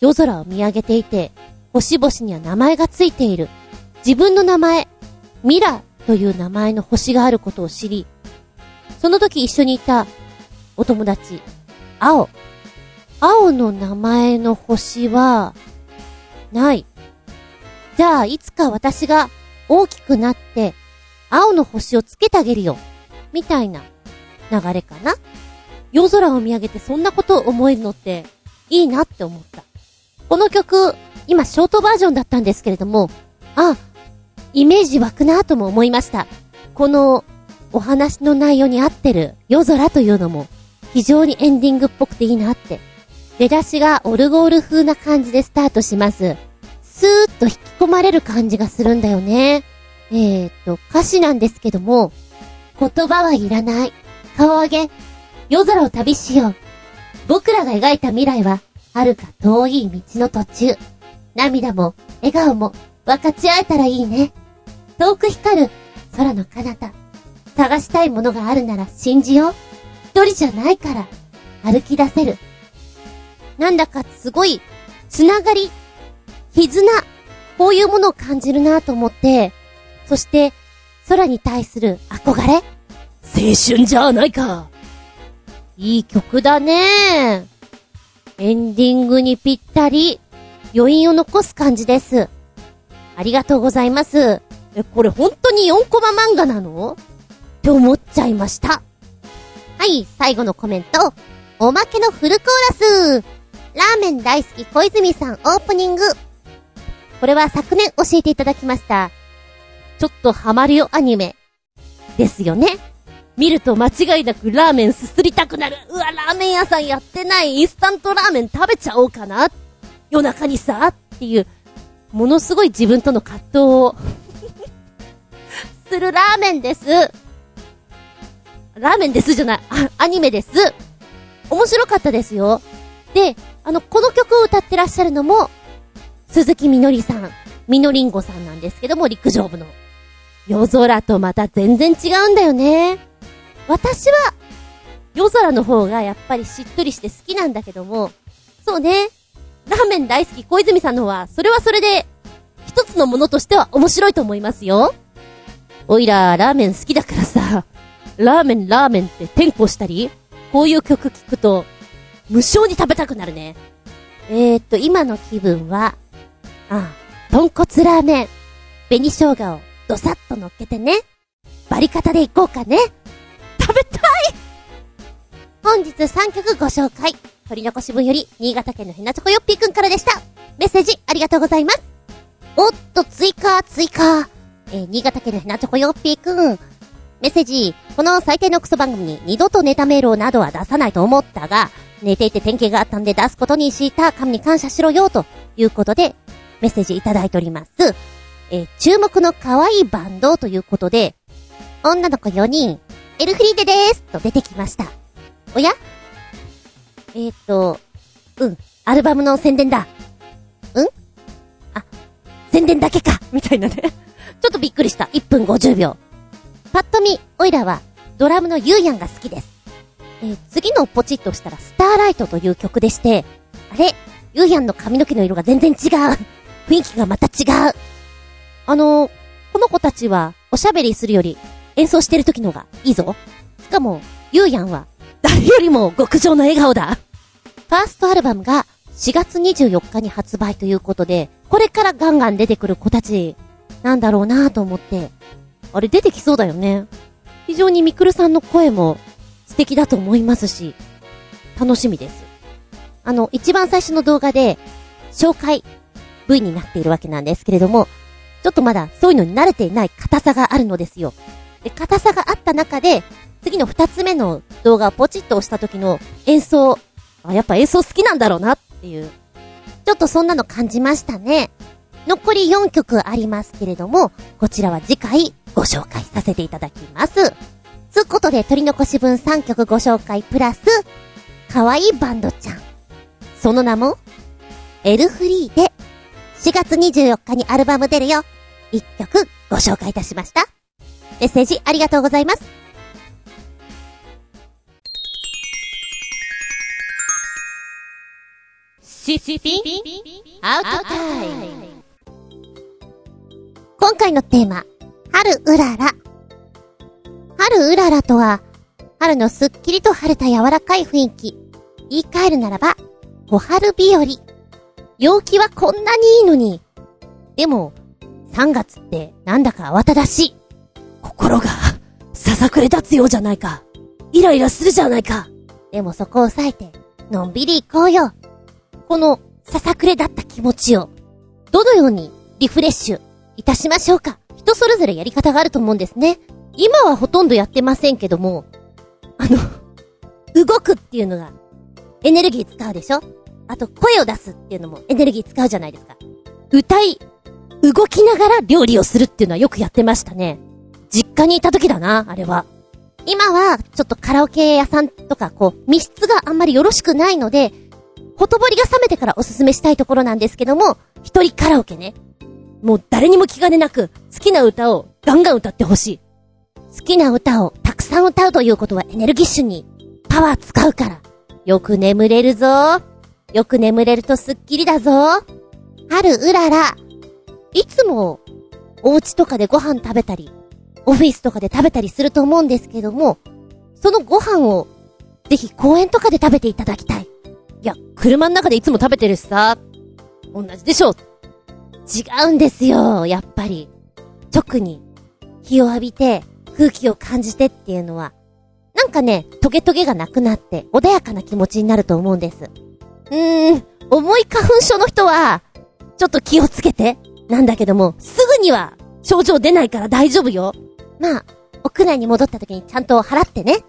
Speaker 3: 夜空を見上げていて、星々には名前がついている。自分の名前、ミラという名前の星があることを知り、その時一緒にいたお友達、青。青の名前の星は、ない。じゃあ、いつか私が大きくなって、青の星をつけてあげるよ。みたいな流れかな。夜空を見上げてそんなことを思えるのって、いいなって思った。この曲、今ショートバージョンだったんですけれども、あ、イメージ湧くなとも思いました。この、お話の内容に合ってる夜空というのも、非常にエンディングっぽくていいなって。出だしがオルゴール風な感じでスタートします。スーッと引き込まれる感じがするんだよね。えーと、歌詞なんですけども、言葉はいらない。顔上げ。夜空を旅しよう。僕らが描いた未来は、遥か遠い道の途中。涙も、笑顔も、分かち合えたらいいね。遠く光る、空の彼方。探したいものがあるなら信じよう。一人じゃないから、歩き出せる。なんだかすごい、つながり、絆、こういうものを感じるなと思って、そして、空に対する憧れ？青
Speaker 2: 春じゃないか。
Speaker 3: いい曲だねエンディングにぴったり、余韻を残す感じです。ありがとうございます。
Speaker 2: え、これ本当に4コマ漫画なの？
Speaker 3: って思っちゃいました。はい、最後のコメント。おまけのフルコーラス。ラーメン大好き小泉さんオープニング。これは昨年教えていただきました。ちょっとハマるよアニメ。ですよね。
Speaker 2: 見ると間違いなくラーメンすすりたくなる。うわ、ラーメン屋さんやってないインスタントラーメン食べちゃおうかな。夜中にさ、っていう、ものすごい自分との葛藤を
Speaker 3: するラーメンです。
Speaker 2: ラーメンですじゃない。あ、アニメです。
Speaker 3: 面白かったですよ。で、あの、この曲を歌ってらっしゃるのも、鈴木みのりさん、みのりんごさんなんですけども、陸上部の。夜空とまた全然違うんだよね。私は、夜空の方がやっぱりしっとりして好きなんだけども、そうね。ラーメン大好き小泉さんの方は、それはそれで、一つのものとしては面白いと思いますよ。おいら、ラーメン好きだからさ、ラーメンラーメンって転校したり、こういう曲聴くと、無性に食べたくなるね。えー、っと、今の気分は、ああ、豚骨ラーメン。紅生姜をドサッと乗っけてね。バリ方でいこうかね。食べたい本日3曲ご紹介。取り残し分より、新潟県のひなちょこよっぴーくんからでした。メッセージありがとうございます。おっと、追加、追加。えー、新潟県のひなちょこよっぴーくん。メッセージ、この最低のクソ番組に二度とネタメールをなどは出さないと思ったが、寝ていて典型があったんで出すことにした神に感謝しろよ、ということで、メッセージいただいております。えー、注目の可愛いバンドということで、女の子4人、エルフリーデでーすと出てきました。おや？えー、っと、うん、アルバムの宣伝だ。うん？あ、宣伝だけかみたいなね。ちょっとびっくりした。1分50秒。パッと見、オイラは、ドラムのユーヤンが好きです。えー、次のポチッとしたら、スーライトという曲でして、あれ？ユーヤンの髪の毛の色が全然違う。雰囲気がまた違う。あのー、この子たちは、おしゃべりするより、演奏してる時のがいいぞ。しかも、ゆうやんは、誰よりも極上の笑顔だ。ファーストアルバムが4月24日に発売ということで、これからガンガン出てくる子たち、なんだろうなぁと思って、あれ出てきそうだよね。非常にミクルさんの声も素敵だと思いますし、楽しみです。あの、一番最初の動画で、紹介 V になっているわけなんですけれども、ちょっとまだそういうのに慣れていない硬さがあるのですよ。で、硬さがあった中で、次の二つ目の動画をポチッと押した時の演奏、あ、やっぱ演奏好きなんだろうなっていう。ちょっとそんなの感じましたね。残り4曲ありますけれども、こちらは次回ご紹介させていただきます。つうことで、取り残し分3曲ご紹介プラス、かわいバンドちゃん。その名も、エルフリーで、4月24日にアルバム出るよ。1曲ご紹介いたしました。メッセージありがとうございます。シシピアウトタイム。今回のテーマ、春うらら。春うららとは、春のすっきりと晴れた柔らかい雰囲気。言い換えるならば、小春日和。陽気はこんなにいいのに。でも、3月ってなんだか慌ただしい。
Speaker 2: 心が、ささくれ立つようじゃないか。イライラするじゃないか。
Speaker 3: でもそこを抑えて、のんびり行こうよ。この、ささくれだった気持ちを、どのようにリフレッシュいたしましょうか。人それぞれやり方があると思うんですね。今はほとんどやってませんけども、あの、動くっていうのが、エネルギー使うでしょ？あと声を出すっていうのもエネルギー使うじゃないですか。歌い、動きながら料理をするっていうのはよくやってましたね。実家にいた時だな、あれは。今は、ちょっとカラオケ屋さんとか、こう、密室があんまりよろしくないので、ほとぼりが冷めてからおすすめしたいところなんですけども、一人カラオケね。もう誰にも気兼ねなく、好きな歌をガンガン歌ってほしい。好きな歌をさん歌うということはエネルギッシュにパワー使うから。よく眠れるぞ。よく眠れるとスッキリだぞ。春うらら。いつも、お家とかでご飯食べたり、オフィスとかで食べたりすると思うんですけども、そのご飯を、ぜひ公園とかで食べていただきたい。い
Speaker 2: や、車の中でいつも食べてるしさ、同じでしょ。
Speaker 3: 違うんですよ、やっぱり。直に、日を浴びて、空気を感じてっていうのは、なんかね、トゲトゲがなくなって、穏やかな気持ちになると思うんです。うーん、重い花粉症の人は、ちょっと気をつけて。なんだけども、すぐには、症状出ないから大丈夫よ。まあ、屋内に戻った時にちゃんと払ってね。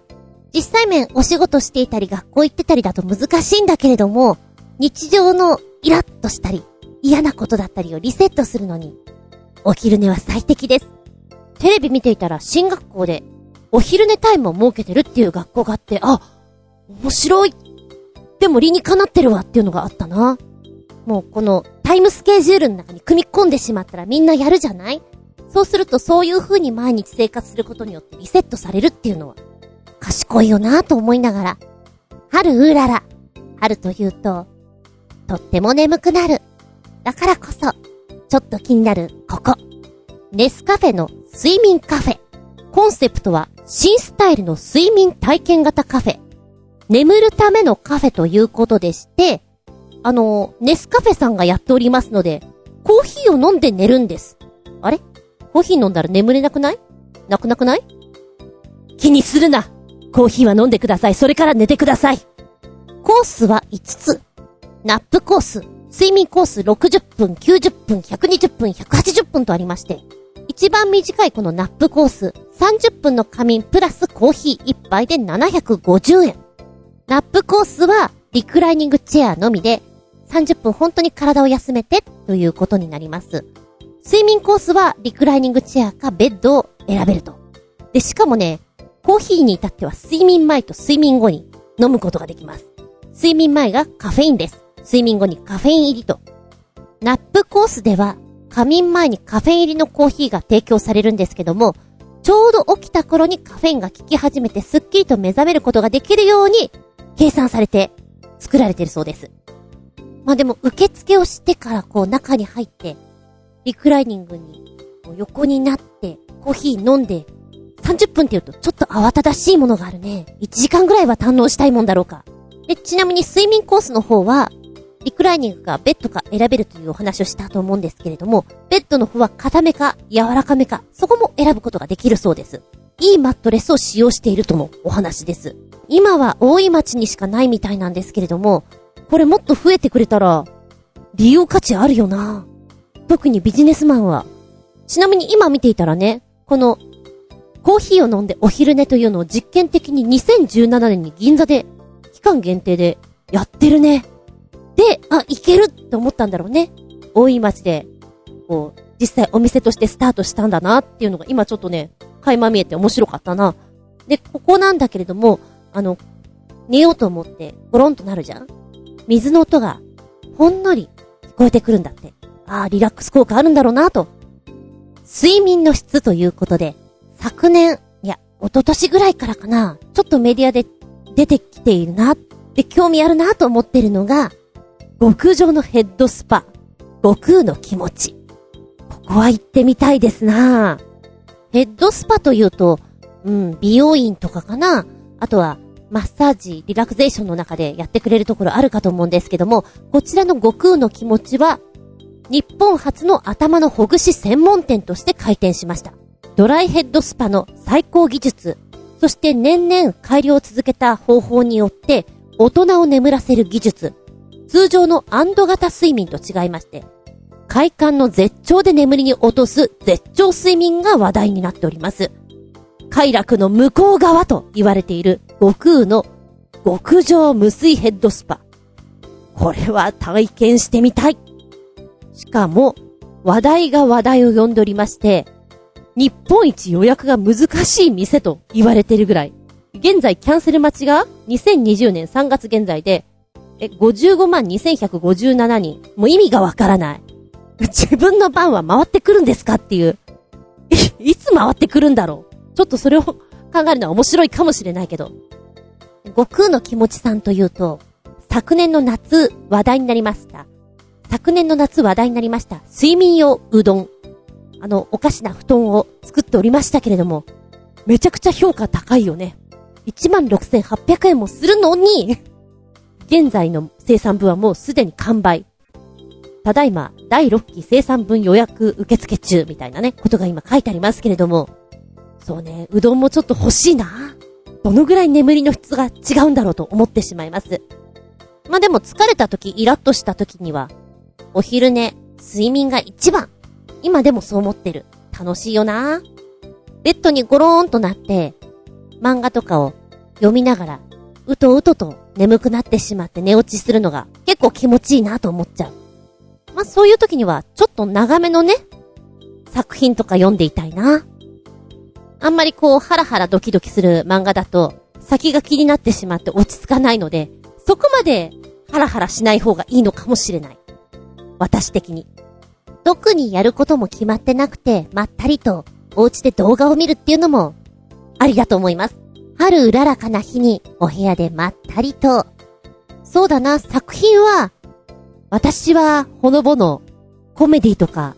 Speaker 3: 実際面お仕事していたり学校行ってたりだと難しいんだけれども、日常のイラッとしたり、嫌なことだったりをリセットするのに、お昼寝は最適です。テレビ見ていたら進学校でお昼寝タイムを設けてるっていう学校があって、あ、面白い。でも理にかなってるわっていうのがあったな。もうこのタイムスケジュールの中に組み込んでしまったらみんなやるじゃない？そうするとそういう風に毎日生活することによってリセットされるっていうのは、賢いよなぁと思いながら、春うらら。春というと、とっても眠くなる。だからこそ、ちょっと気になる、ここ。ネスカフェの睡眠カフェ。コンセプトは、新スタイルの睡眠体験型カフェ。眠るためのカフェということでして、あの、ネスカフェさんがやっておりますので、コーヒーを飲んで寝るんです。あれ？コーヒー飲んだら眠れなくない？なくなくない？
Speaker 2: 気にするな。コーヒーは飲んでください。それから寝てください。
Speaker 3: コースは5つ。ナップコース、睡眠コース60分、90分、120分、180分とありまして、一番短いこのナップコース、30分の仮眠プラスコーヒー1杯で750円。ナップコースはリクライニングチェアのみで、30分本当に体を休めてということになります。睡眠コースはリクライニングチェアかベッドを選べると。で、しかもね、コーヒーに至っては睡眠前と睡眠後に飲むことができます。睡眠前がカフェインです。睡眠後にカフェイン入りと。ナップコースでは、仮眠前にカフェイン入りのコーヒーが提供されるんですけども、ちょうど起きた頃にカフェインが効き始めてスッキリと目覚めることができるように計算されて作られてるそうです。まあでも受付をしてからこう中に入って、リクライニングに横になってコーヒー飲んで30分って言うとちょっと慌ただしいものがあるね。1時間ぐらいは堪能したいもんだろうか。で、ちなみに睡眠コースの方は、リクライニングかベッドか選べるというお話をしたと思うんですけれども、ベッドの方は硬めか柔らかめか、そこも選ぶことができるそうです。いいマットレスを使用しているともお話です。今は大井町にしかないみたいなんですけれども、これもっと増えてくれたら、利用価値あるよな特にビジネスマンは。ちなみに今見ていたらね、この、コーヒーを飲んでお昼寝というのを実験的に2017年に銀座で、期間限定でやってるね。で、あ、いけるって思ったんだろうね。大井町で、こう、実際お店としてスタートしたんだなっていうのが今ちょっとね、垣間見えて面白かったな。で、ここなんだけれども、あの、寝ようと思って、ゴロンとなるじゃん水の音が、ほんのり聞こえてくるんだって。ああ、リラックス効果あるんだろうなと。睡眠の質ということで、昨年、いや、一昨年ぐらいからかな、ちょっとメディアで出てきているな、って興味あるなと思ってるのが、極上のヘッドスパ。悟空の気持ち。ここは行ってみたいですなヘッドスパというと、うん、美容院とかかなあとは、マッサージ、リラクゼーションの中でやってくれるところあるかと思うんですけども、こちらの悟空の気持ちは、
Speaker 2: 日本初の頭のほぐし専門店として開店しました。ドライヘッドスパの最高技術、そして年々改良を続けた方法によって、大人を眠らせる技術、通常のアンド型睡眠と違いまして、快感の絶頂で眠りに落とす絶頂睡眠が話題になっております。快楽の向こう側と言われている悟空の極上無水ヘッドスパ。これは体験してみたい。しかも、話題が話題を呼んでおりまして、日本一予約が難しい店と言われているぐらい。現在キャンセル待ちが2020年3月現在で、え、55万2157人。もう意味がわからない。自分の番は回ってくるんですかっていう。い、いつ回ってくるんだろうちょっとそれを考えるのは面白いかもしれないけど。悟空の気持ちさんというと、昨年の夏話題になりました。昨年の夏話題になりました。睡眠用うどん。あの、おかしな布団を作っておりましたけれども、めちゃくちゃ評価高いよね。16,800円もするのに、現在の生産分はもうすでに完売。ただいま、第6期生産分予約受付中みたいなね、ことが今書いてありますけれども、そうね、うどんもちょっと欲しいな。どのぐらい眠りの質が違うんだろうと思ってしまいます。まあ、でも疲れた時、イラッとした時には、お昼寝、睡眠が一番。今でもそう思ってる。楽しいよな。ベッドにゴローンとなって、漫画とかを読みながら、うとうとと眠くなってしまって寝落ちするのが結構気持ちいいなと思っちゃう。まあ、そういう時には、ちょっと長めのね、作品とか読んでいたいな。あんまりこう、ハラハラドキドキする漫画だと、先が気になってしまって落ち着かないので、そこまでハラハラしない方がいいのかもしれない。私的に。特にやることも決まってなくて、まったりと、お家で動画を見るっていうのも、ありだと思います。春うららかな日に、お部屋でまったりと。そうだな、作品は、私は、ほのぼの、コメディとか、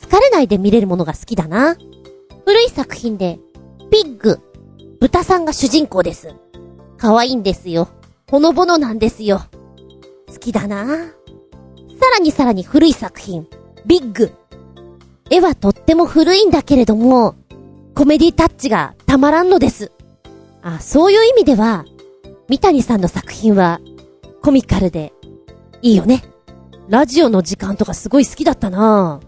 Speaker 2: 疲れないで見れるものが好きだな。古い作品で、ピッグ、豚さんが主人公です。可愛いんですよ。ほのぼのなんですよ。好きだなさらにさらに古い作品、ビッグ。絵はとっても古いんだけれども、コメディタッチがたまらんのです。あ、そういう意味では、三谷さんの作品は、コミカルで、いいよね。ラジオの時間とかすごい好きだったな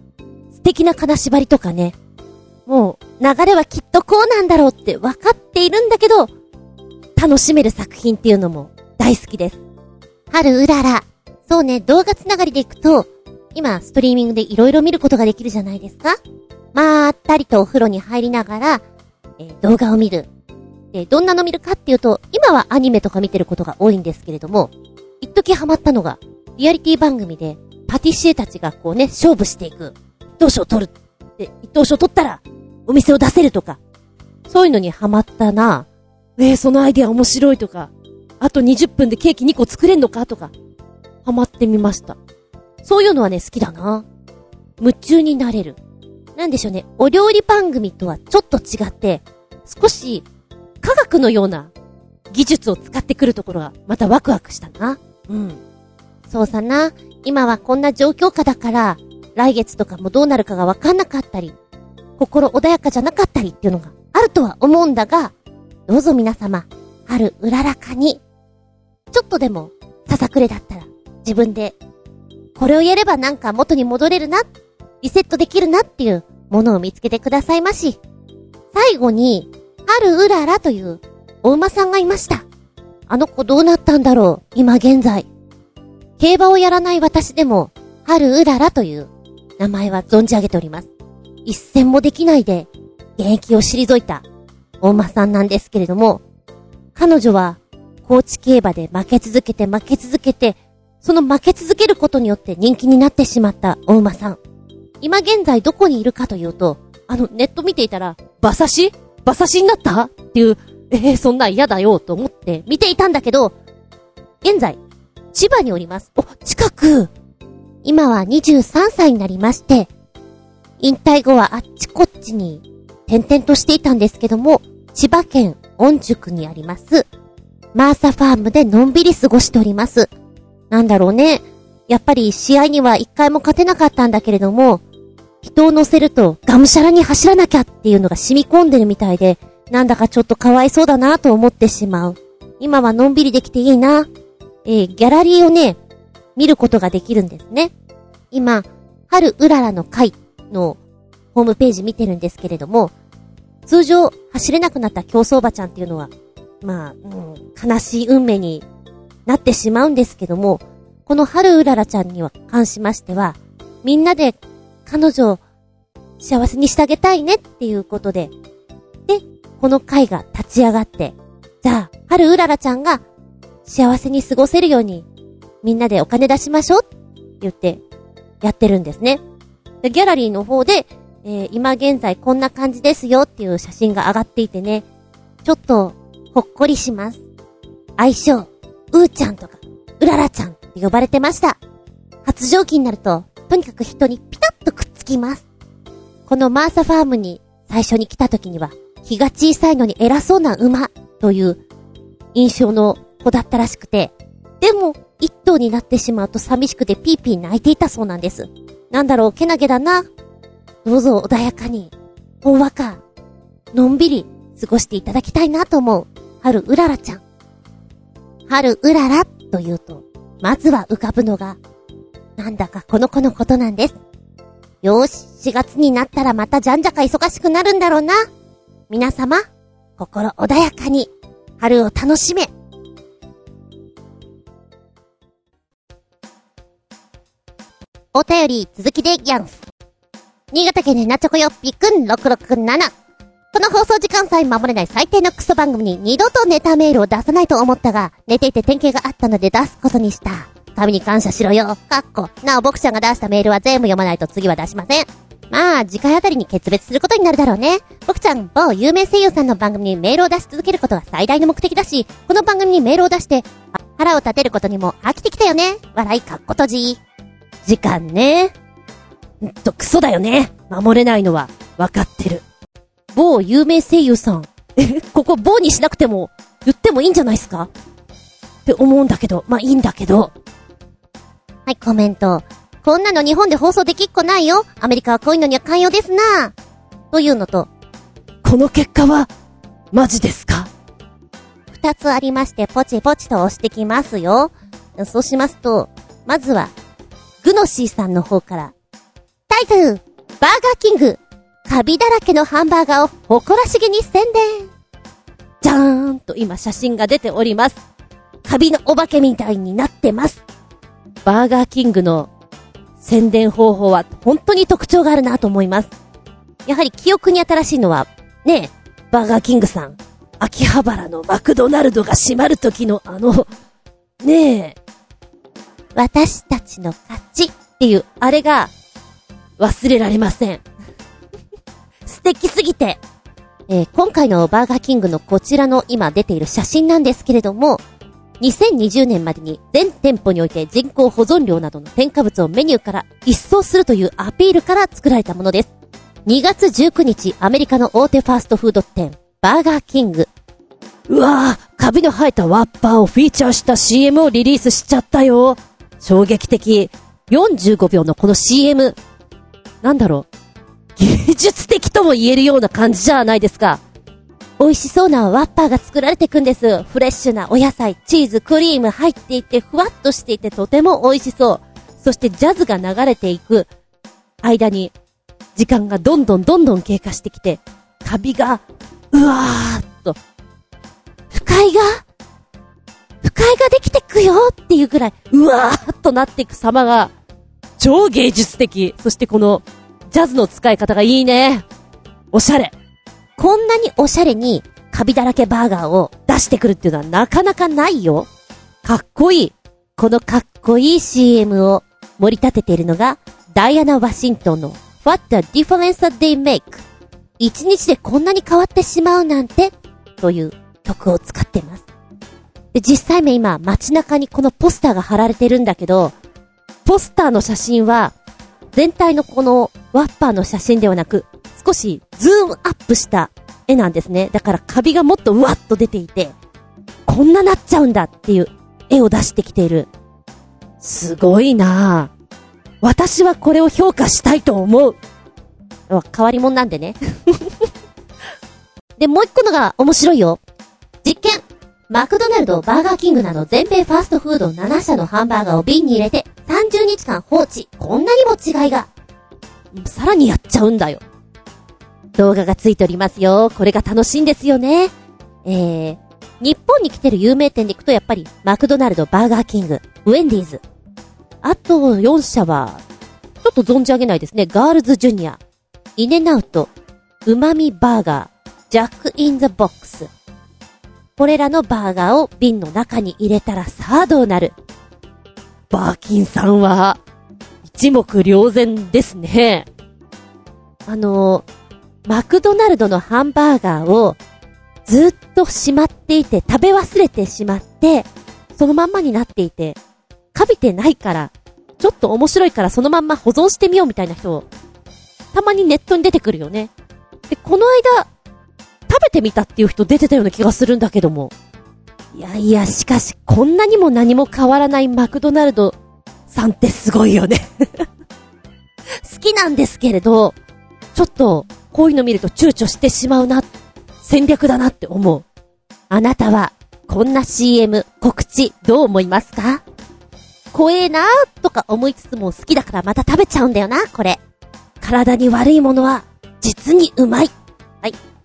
Speaker 2: 素敵な金縛りとかね。もう、流れはきっとこうなんだろうって分かっているんだけど、楽しめる作品っていうのも大好きです。春うらら。そうね、動画つながりでいくと、今、ストリーミングで色々見ることができるじゃないですかまーったりとお風呂に入りながら、えー、動画を見る。で、どんなの見るかっていうと、今はアニメとか見てることが多いんですけれども、一時ハマったのが、リアリティ番組で、パティシエたちがこうね、勝負していく。一等賞取る。で、一等賞取ったら、お店を出せるとか、そういうのにハマったな。え、そのアイデア面白いとか、あと20分でケーキ2個作れんのかとか、ハマってみました。そういうのはね、好きだな。夢中になれる。なんでしょうね、お料理番組とはちょっと違って、少し科学のような技術を使ってくるところがまたワクワクしたな。うん。そうさな、今はこんな状況下だから、来月とかもどうなるかがわかんなかったり、心穏やかじゃなかったりっていうのがあるとは思うんだが、どうぞ皆様、春うららかに、ちょっとでも、ささくれだったら、自分で、これをやればなんか元に戻れるな、リセットできるなっていうものを見つけてくださいまし。最後に、春うららというお馬さんがいました。あの子どうなったんだろう今現在。競馬をやらない私でも、春うららという名前は存じ上げております。一戦もできないで、現役を退いた、大間さんなんですけれども、彼女は、高知競馬で負け続けて負け続けて、その負け続けることによって人気になってしまった大馬さん。今現在どこにいるかというと、あの、ネット見ていたら、馬刺し？馬刺しになった？っていう、えー、そんな嫌だよと思って見ていたんだけど、現在、千葉におります。お、近く今は23歳になりまして、引退後はあっちこっちに転々としていたんですけども、千葉県御宿にあります、マーサファームでのんびり過ごしております。なんだろうね。
Speaker 3: やっぱり試合には一回も勝てなかったんだけれども、人を乗せるとがむしゃらに走らなきゃっていうのが染み込んでるみたいで、なんだかちょっとかわいそうだなと思ってしまう。今はのんびりできていいな。えー、ギャラリーをね、見ることができるんですね。今、春うららの会のホームページ見てるんですけれども、通常走れなくなった競走馬ちゃんっていうのは、まあ、うん、悲しい運命になってしまうんですけども、この春うららちゃんには関しましては、みんなで彼女を幸せにしてあげたいねっていうことで、で、この会が立ち上がって、じゃあ、春うららちゃんが幸せに過ごせるように、みんなでお金出しましょうって言って、やってるんですね。で、ギャラリーの方で、えー、今現在こんな感じですよっていう写真が上がっていてね、ちょっと、ほっこりします。愛称、うーちゃんとか、うららちゃんって呼ばれてました。発情期になると、とにかく人にピタつきます。このマーサファームに最初に来た時には、気が小さいのに偉そうな馬という印象の子だったらしくて、でも、一頭になってしまうと寂しくてピーピー泣いていたそうなんです。なんだろう、けなげだな。どうぞ穏やかに、ほんわか、のんびり過ごしていただきたいなと思う、春うららちゃん。春うららというと、まずは浮かぶのが、なんだかこの子のことなんです。よーし、4月になったらまたじゃんじゃか忙しくなるんだろうな。皆様、心穏やかに、春を楽しめ。お便り続きでギャンス。新潟県でなちょこよっぴくん667。この放送時間さえ守れない最低のクソ番組に二度とネタメールを出さないと思ったが、寝ていて典型があったので出すことにした。神に感謝しろよ。かっこ。なお、僕ちゃんが出したメールは全部読まないと次は出しません。まあ、次回あたりに決別することになるだろうね。僕ちゃん、某有名声優さんの番組にメールを出し続けることが最大の目的だし、この番組にメールを出して、腹を立てることにも飽きてきたよね。笑いかっことじ。時間ね。んっと、クソだよね。守れないのは、わかってる。某有名声優さん。え、ここ某にしなくても、言ってもいいんじゃないすか？って思うんだけど、まあいいんだけど。はい、コメント。こんなの日本で放送できっこないよ。アメリカはこういうのには寛容ですな。というのと、この結果は、マジですか？二つありまして、ポチポチと押してきますよ。そうしますと、まずは、グノシーさんの方から、タイトル、バーガーキング、カビだらけのハンバーガーを誇らしげに宣伝。じゃーんと今写真が出ております。カビのお化けみたいになってます。バーガーキングの宣伝方法は本当に特徴があるなと思います。やはり記憶に新しいのは、ねえ、バーガーキングさん、秋葉原のマクドナルドが閉まる時のあの、ねえ、私たちの勝ちっていう、あれが忘れられません。素敵すぎて、えー、今回のバーガーキングのこちらの今出ている写真なんですけれども、2020年までに全店舗において人工保存料などの添加物をメニューから一掃するというアピールから作られたものです。2月19日、アメリカの大手ファーストフード店、バーガーキング。うわぁ、カビの生えたワッパーをフィーチャーした CM をリリースしちゃったよ。衝撃的。45秒のこの CM。なんだろう。芸術的とも言えるような感じじゃないですか。美味しそうなワッパーが作られていくんです。フレッシュなお野菜、チーズ、クリーム入っていて、ふわっとしていてとても美味しそう。そしてジャズが流れていく間に、時間がどんどんどんどん経過してきて、カビが、うわーっと、不快が、不快ができてくよっていうくらい、うわーっとなっていく様が、超芸術的。そしてこの、ジャズの使い方がいいね。おしゃれ。こんなにおしゃれにカビだらけバーガーを出してくるっていうのはなかなかないよ。かっこいい。このかっこいい CM を盛り立てているのが、ダイアナ・ワシントンの What a difference a day makes? 一日でこんなに変わってしまうなんてという曲を使ってます。で、実際面今街中にこのポスターが貼られてるんだけど、ポスターの写真は全体のこのワッパーの写真ではなく、少しズームアップした絵なんですね。だからカビがもっとうわっと出ていて、こんななっちゃうんだっていう絵を出してきている
Speaker 2: すごいなぁ。私はこれを評価したいと思う。
Speaker 3: 変わり者なんでね。で、もう一個のが面白いよ。実験マクドナルド、バーガーキングなど全米ファーストフード7社のハンバーガーを瓶に入れて30日間放置。こんなにも違いが。
Speaker 2: さらにやっちゃうんだよ。
Speaker 3: 動画がついておりますよ。これが楽しいんですよね。えー、日本に来てる有名店で行くとやっぱり、マクドナルド、バーガーキング、ウェンディーズ。あと4社は、ちょっと存じ上げないですね。カールスジュニア、 In-N-Out、うまみバーガー、ジャックインザボックス。これらのバーガーを瓶の中に入れたらさあどうなる？
Speaker 2: バーキンさんは、一目瞭然ですね。
Speaker 3: あのマクドナルドのハンバーガーをずっとしまっていて食べ忘れてしまって、そのまんまになっていて、カビてないから、ちょっと面白いからそのまんま保存してみようみたいな人、たまにネットに出てくるよね。で、この間、食べてみたっていう人出てたような気がするんだけども。いやいや、しかし、こんなにも何も変わらないマクドナルドさんってすごいよね 好きなんですけれど、ちょっと、こういうの見ると躊躇してしまうな、戦略だなって思う。あなたは、こんな CM、告知、どう思いますか？怖えなーとか思いつつも好きだからまた食べちゃうんだよな、これ。体に悪いものは、実にうまい。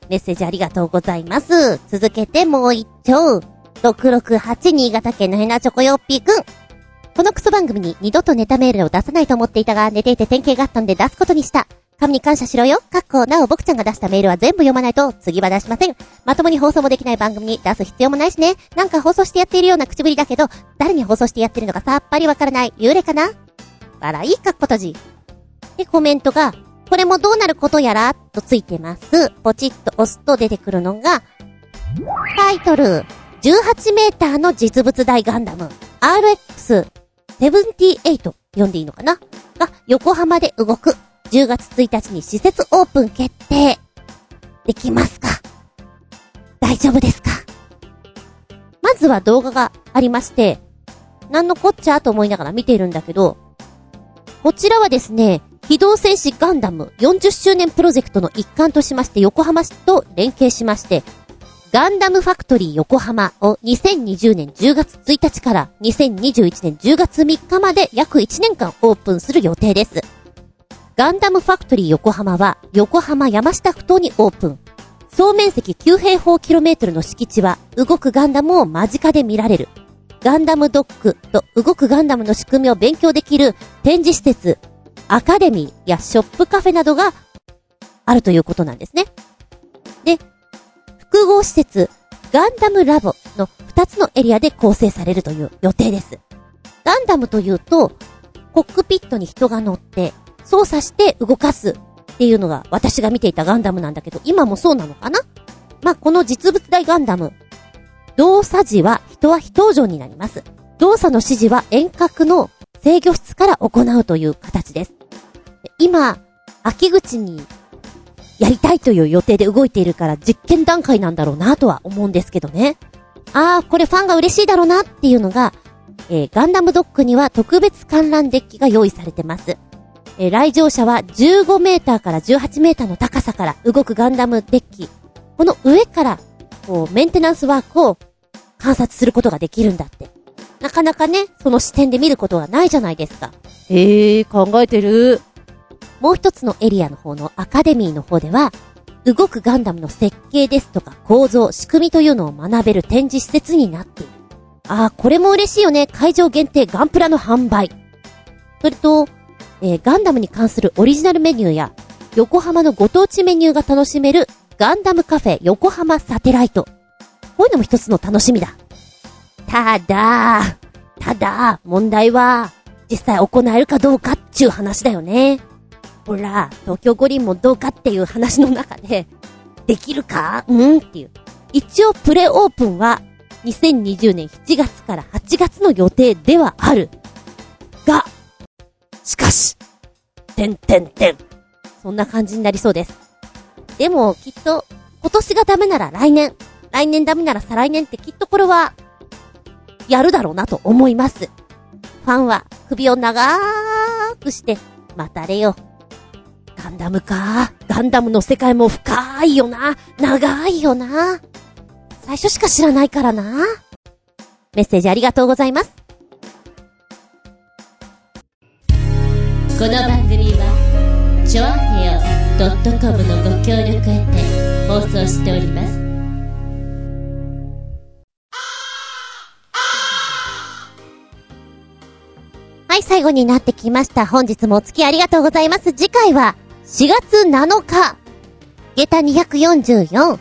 Speaker 3: メッセージありがとうございます。続けてもう一丁。668新潟県のヘナチョコヨッピーくん。このクソ番組に二度とネタメールを出さないと思っていたが、寝ていて典型があったんで出すことにした。神に感謝しろよ。かっこ、なお僕ちゃんが出したメールは全部読まないと次は出しません。まともに放送もできない番組に出す必要もないしね。なんか放送してやっているような口ぶりだけど、誰に放送してやってるのかさっぱりわからない。幽霊かな？笑い、かっことじ。で、コメントが、これもどうなることやら、とついてます。ポチッと押すと出てくるのが、タイトル、18メーターの実物大ガンダム、RX78 読んでいいのかな？が、横浜で動く。10月1日に施設オープン決定。できますか？大丈夫ですか？まずは動画がありまして、なんのこっちゃと思いながら見ているんだけど、こちらはですね、機動戦士ガンダム40周年プロジェクトの一環としまして横浜市と連携しまして、ガンダムファクトリー横浜を2020年10月1日から2021年10月3日まで約1年間オープンする予定です。ガンダムファクトリー横浜は横浜山下ふ頭にオープン。総面積9平方キロメートルの敷地は動くガンダムを間近で見られる。ガンダムドックと動くガンダムの仕組みを勉強できる展示施設、アカデミーやショップカフェなどがあるということなんですね。で、複合施設、ガンダムラボの2つのエリアで構成されるという予定です。ガンダムというと、コックピットに人が乗って操作して動かすっていうのが私が見ていたガンダムなんだけど、今もそうなのかな？まあ、この実物大ガンダム、動作時は人は非登場になります。動作の指示は遠隔の制御室から行うという形です。今、秋口にやりたいという予定で動いているから実験段階なんだろうなとは思うんですけどね。ああ、これファンが嬉しいだろうなっていうのが、えー、ガンダムドックには特別観覧デッキが用意されてます。えー、来場者は15メーターから18メーターの高さから動くガンダムデッキ。この上から、こう、メンテナンスワークを観察することができるんだって。なかなかね、その視点で見ることはないじゃないですか。
Speaker 2: へえー、考えてる。
Speaker 3: もう一つのエリアの方のアカデミーの方では、動くガンダムの設計ですとか構造、仕組みというのを学べる展示施設になっている。ああ、これも嬉しいよね。会場限定ガンプラの販売。それと、えー、ガンダムに関するオリジナルメニューや、横浜のご当地メニューが楽しめるガンダムカフェ横浜サテライト。こういうのも一つの楽しみだ。ただ、ただ、問題は、実際行えるかどうかっちゅう話だよね。ほら、東京五輪もどうかっていう話の中で、できるか？うんっていう。一応プレオープンは、2020年7月から8月の予定ではある。が、しかし、てんてんてん。そんな感じになりそうです。でも、きっと、今年がダメなら来年、来年ダメなら再来年ってきっとこれは、やるだろうなと思います。ファンは首を長ーくして、待たれよ。ガンダムか。ガンダムの世界も深いよな。長いよな。最初しか知らないからな。メッセージありがとうございます。
Speaker 2: この番組は、ちょあへよ .com のご協力へて放送しております。
Speaker 3: い、最後になってきました。本日もお付き合いありがとうございます。次回は、4月7日、下駄244。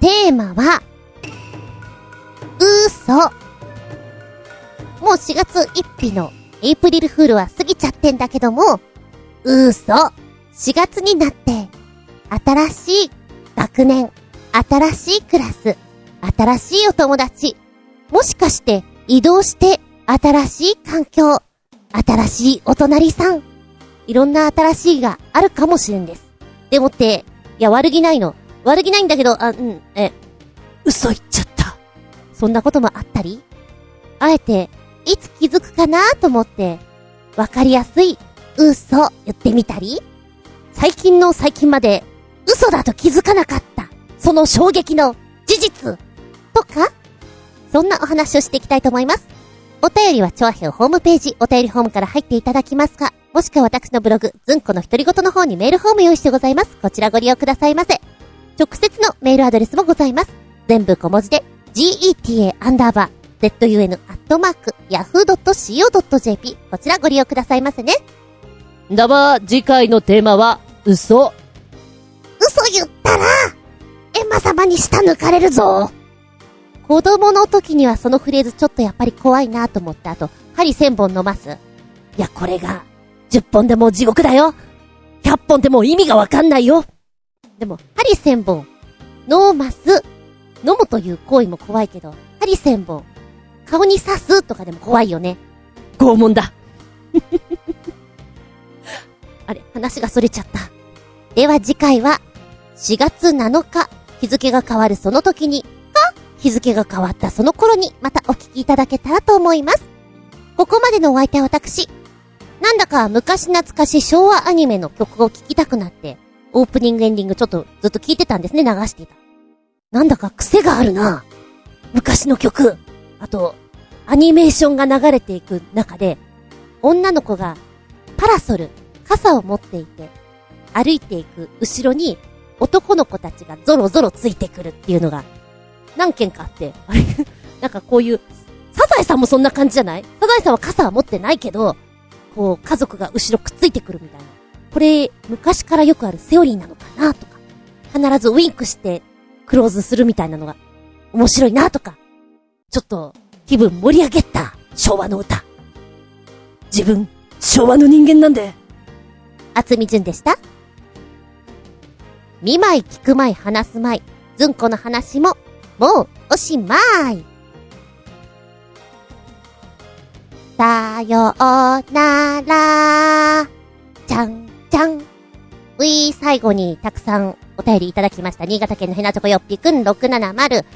Speaker 3: テーマは、嘘。もう4月1日のエイプリルフールは過ぎちゃってんだけども、嘘。4月になって、新しい学年、新しいクラス、新しいお友達、もしかして移動して新しい環境、新しいお隣さん、いろんな新しいがあるかもしれんです。でもって、いや悪気ないの。悪気ないんだけど、あ、うん、え、嘘言っちゃった。そんなこともあったり？あえて、いつ気づくかなと思って、わかりやすい嘘言ってみたり？最近の最近まで嘘だと気づかなかった。その衝撃の事実とか？そんなお話をしていきたいと思います。お便りは、チョアヘオホームページ、お便りホームから入っていただきますか、もしくは私のブログ、ズンコの独り言の方にメールフォーム用意してございます。こちらご利用くださいませ。直接のメールアドレスもございます。全部小文字で、geta アンダーバー、zun アットマーク、yahoo.co.jp。こちらご利用くださいませね。
Speaker 2: だば、次回のテーマは、嘘。
Speaker 3: 嘘言ったら、エマ様に舌抜かれるぞ。子供の時にはそのフレーズちょっとやっぱり怖いなと思った後、針1000本飲ますいや、これが、10本でも地獄だよ !100 本でも意味がわかんないよでも、針1000本、飲ます飲むという行為も怖いけど、針1000本、顔に刺すとかでも怖いよね。
Speaker 2: 拷問だ
Speaker 3: あれ、話が逸れちゃった。では次回は、4月7日、日付が変わるその時に日付が変わったその頃にまたお聞きいただけたらと思います。ここまでのお相手は私。なんだか昔懐かしい昭和アニメの曲を聴きたくなって、オープニングエンディングちょっとずっと聴いてたんですね、流していた。なんだか癖があるな。昔の曲。あと、アニメーションが流れていく中で、女の子がパラソル、傘を持っていて、歩いていく後ろに男の子たちがゾロゾロついてくるっていうのが何件かあって、あ れなんかこういう、サザエさんもそんな感じじゃない？サザエさんは傘は持ってないけど、こう、家族が後ろくっついてくるみたいな。これ、昔からよくあるセオリーなのかなとか、必ずウィンクしてクローズするみたいなのが面白いなとか、ちょっと気分盛り上げた昭和の歌。自分、昭和の人間なんで。厚み純でした。見舞い聞く舞い話す舞い、ずんこの話ももう、おしまい。さようなら。じゃん、じゃん。うい、最後にたくさんお便りいただきました。新潟県のヘナチョコよっぴくん670。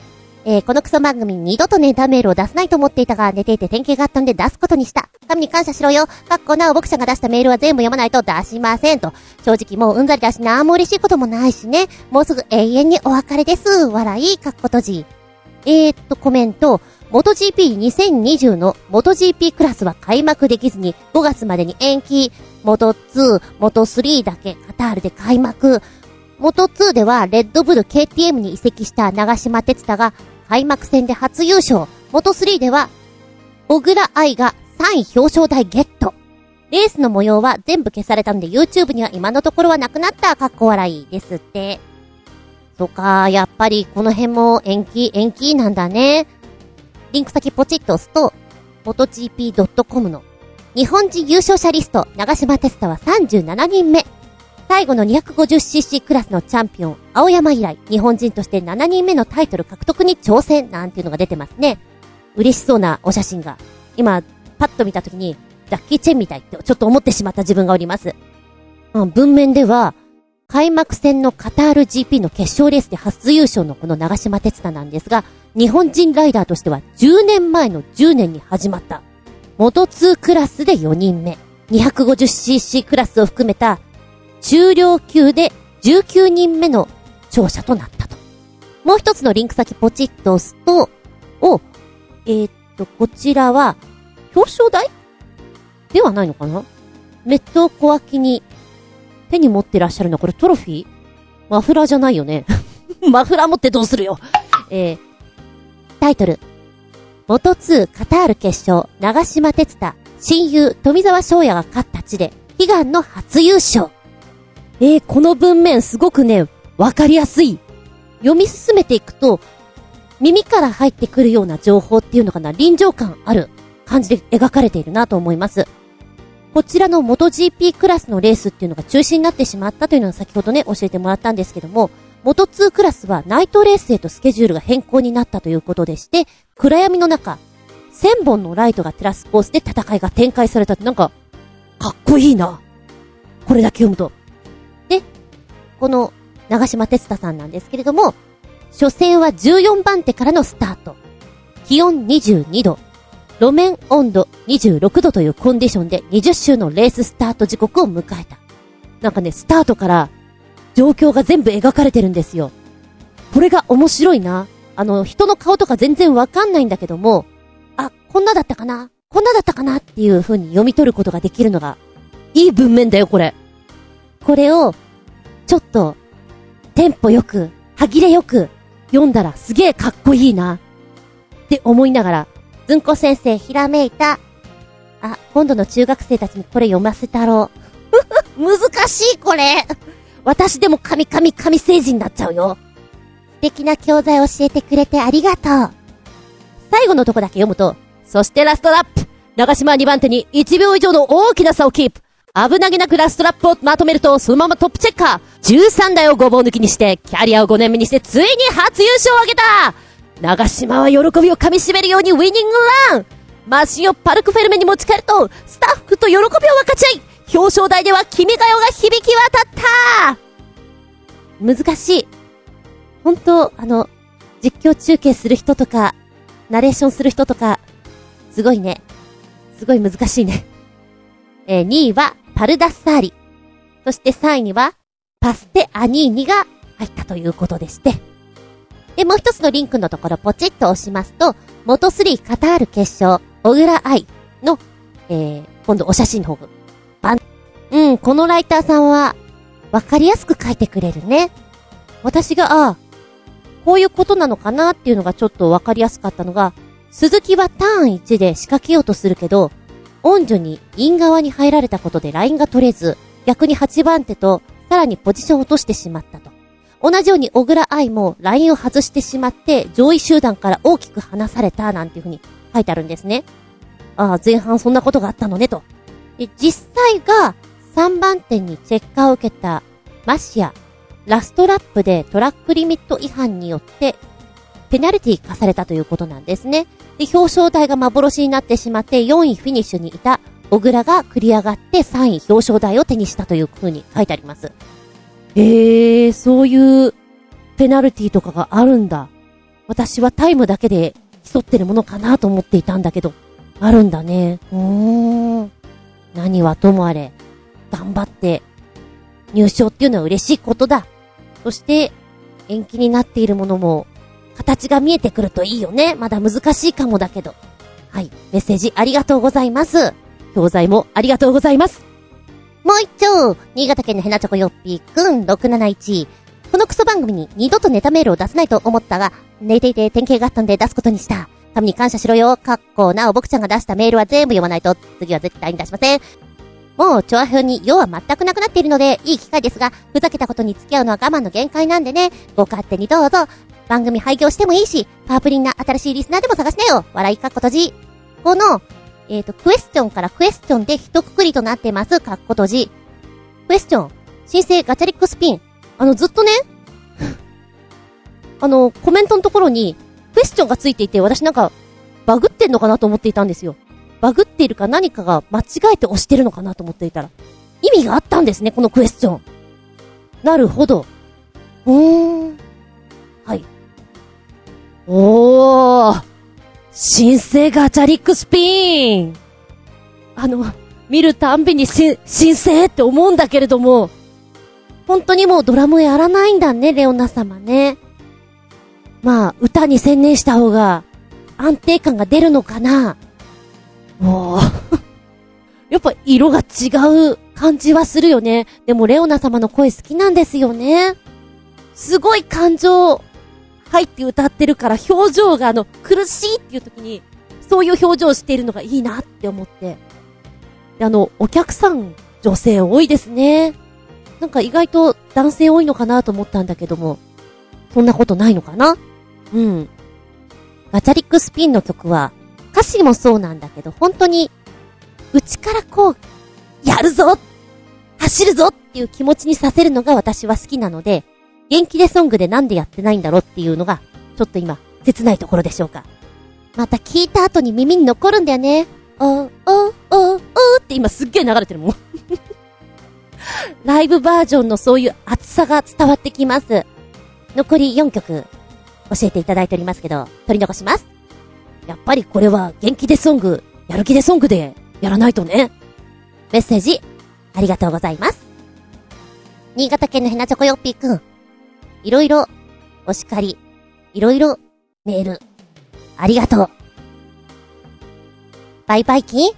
Speaker 3: えー、このクソ番組二度とネタメールを出さないと思っていたが、寝ていて典型があったんで出すことにした。神に感謝しろよ。かっこなお僕ちゃんが出したメールは全部読まないと出しませんと。正直もううんざりだしなんも嬉しいこともないしね。もうすぐ永遠にお別れです。笑い、かっこ閉じ。えー、っと、コメント。元 GP2020 の元 GP クラスは開幕できずに5月までに延期。元2、元3だけカタールで開幕。元2ではレッドブル KTM に移籍した長島哲太が開幕戦で初優勝。元3では、小倉愛が3位表彰台ゲット。レースの模様は全部消されたので YouTube には今のところはなくなったかっこ笑いですって。そか、やっぱりこの辺も延期、延期なんだね。リンク先ポチッと押すと、motogp.com の日本人優勝者リスト、長島哲太は37人目。最後の 250cc クラスのチャンピオン、青山以来、日本人として7人目のタイトル獲得に挑戦なんていうのが出てますね。嬉しそうなお写真が。今、パッと見たときに、ジャッキー・チェンみたいってちょっと思ってしまった自分がおります。うん、文面では、開幕戦のカタール GP の決勝レースで初優勝のこの長島哲太なんですが、日本人ライダーとしては10年前の10年に始まった。元2クラスで4人目。250cc クラスを含めた中量級で19人目の勝者となったと。もう一つのリンク先ポチッと押すと、お、えー、っと、こちらは、表彰台ではないのかな？メットを小脇に手に持ってらっしゃるのはこれトロフィー？マフラーじゃないよね。マフラー持ってどうするよえー、タイトル。元2カタール決勝、長島哲太、親友富澤翔也が勝った地で、悲願の初優勝。えー、この文面すごくね、わかりやすい。読み進めていくと、耳から入ってくるような情報っていうのかな、臨場感ある感じで描かれているなと思います。こちらの元 GP クラスのレースっていうのが中止になってしまったというのは先ほどね、教えてもらったんですけども、元2クラスはナイトレースへとスケジュールが変更になったということでして、暗闇の中、1000本のライトが照らすコースで戦いが展開されたってなんか、かっこいいな。これだけ読むと。この長島哲太さんなんですけれども、初戦は14番手からのスタート。気温22度、路面温度26度というコンディションで20周のレーススタート時刻を迎えた。なんかね、スタートから状況が全部描かれてるんですよ。これが面白いな。あの、人の顔とか全然わかんないんだけども、あ、こんなだったかなこんなだったかなっていう風に読み取ることができるのが、いい文面だよ、これ。これを、ちょっと、テンポよく、歯切れよく、読んだらすげえかっこいいな。って思いながら、ずんこ先生ひらめいた。あ、今度の中学生たちにこれ読ませたろう。難しいこれ。私でも神神神星人になっちゃうよ。素敵な教材教えてくれてありがとう。最後のとこだけ読むと、そしてラストラップ長島2番手に1秒以上の大きな差をキープ危なげなくラストラップをまとめると、そのままトップチェッカー !13 台をごぼう抜きにして、キャリアを5年目にして、ついに初優勝を挙げた長島は喜びを噛み締めるようにウィニングランマシンをパルクフェルメに持ち帰ると、スタッフと喜びを分かち合い表彰台では君が代が響き渡った難しい。本当あの、実況中継する人とか、ナレーションする人とか、すごいね。すごい難しいね。えー、2位は、パルダッサーリ。そして3位には、パステアニーニが入ったということでして。で、もう一つのリンクのところポチッと押しますと、元3カタール決勝、小倉愛の、えー、今度お写真の方が、バン。うん、このライターさんは、わかりやすく書いてくれるね。私が、ああ、こういうことなのかなっていうのがちょっとわかりやすかったのが、鈴木はターン1で仕掛けようとするけど、温女にイン側に入られたことでラインが取れず、逆に8番手とさらにポジションを落としてしまったと。同じように小倉愛もラインを外してしまって上位集団から大きく離されたなんていうふうに書いてあるんですね。ああ、前半そんなことがあったのねと。で、実際が3番手にチェッカーを受けたマシア、ラストラップでトラックリミット違反によってペナルティ化されたということなんですね。で、表彰台が幻になってしまって4位フィニッシュにいた小倉が繰り上がって3位表彰台を手にしたという風に書いてあります。へえー、そういうペナルティとかがあるんだ。私はタイムだけで競ってるものかなと思っていたんだけど、あるんだね。うーん。何はともあれ、頑張って入賞っていうのは嬉しいことだ。そして、延期になっているものも、形が見えてくるといいよね。まだ難しいかもだけど。はい。メッセージありがとうございます。教材もありがとうございます。もう一丁、新潟県のヘナチョコヨッピーくん671。このクソ番組に二度とネタメールを出せないと思ったが、寝ていて典型があったんで出すことにした。神に感謝しろよ。かっこなお僕ちゃんが出したメールは全部読まないと、次は絶対に出しません。もう、チョア表に用は全くなくなっているので、いい機会ですが、ふざけたことに付き合うのは我慢の限界なんでね、ご勝手にどうぞ。番組廃業してもいいし、パープリンな新しいリスナーでも探しなよ。笑いかっこ閉じ。この、えっ、ー、と、クエスチョンからクエスチョンで一括りとなってます。かっこ閉じ。クエスチョン、申請ガチャリックスピン。あの、ずっとね、あの、コメントのところに、クエスチョンがついていて、私なんか、バグってんのかなと思っていたんですよ。バグっているか何かが間違えて押してるのかなと思っていたら、意味があったんですね、このクエスチョン。なるほど。うーん。はい。おー。新生ガチャリックスピン
Speaker 2: あの、見るたんびにし、神聖って思うんだけれども、本当にもうドラムやらないんだね、レオナ様ね。まあ、歌に専念した方が安定感が出るのかな。もう、やっぱ色が違う感じはするよね。でもレオナ様の声好きなんですよね。すごい感情入って歌ってるから表情があの苦しいっていう時にそういう表情をしているのがいいなって思って。あの、お客さん女性多いですね。なんか意外と男性多いのかなと思ったんだけども、そんなことないのかな？うん。ガチャリックスピンの曲は、歌詞もそうなんだけど、本当に、内からこう、やるぞ走るぞっていう気持ちにさせるのが私は好きなので、元気でソングでなんでやってないんだろうっていうのが、ちょっと今、切ないところでしょうか。また聞いた後に耳に残るんだよね。お、お、お、おって今すっげえ流れてるもん。ライブバージョンのそういう熱さが伝わってきます。残り4曲教えていただいておりますけど、取り残します。やっぱりこれは元気でソング、やる気でソングでやらないとね。メッセージ、ありがとうございます。新潟県のヘナチョコヨッピーくん。いろいろ、お叱り、いろいろ、メール、ありがとう。バイバイキン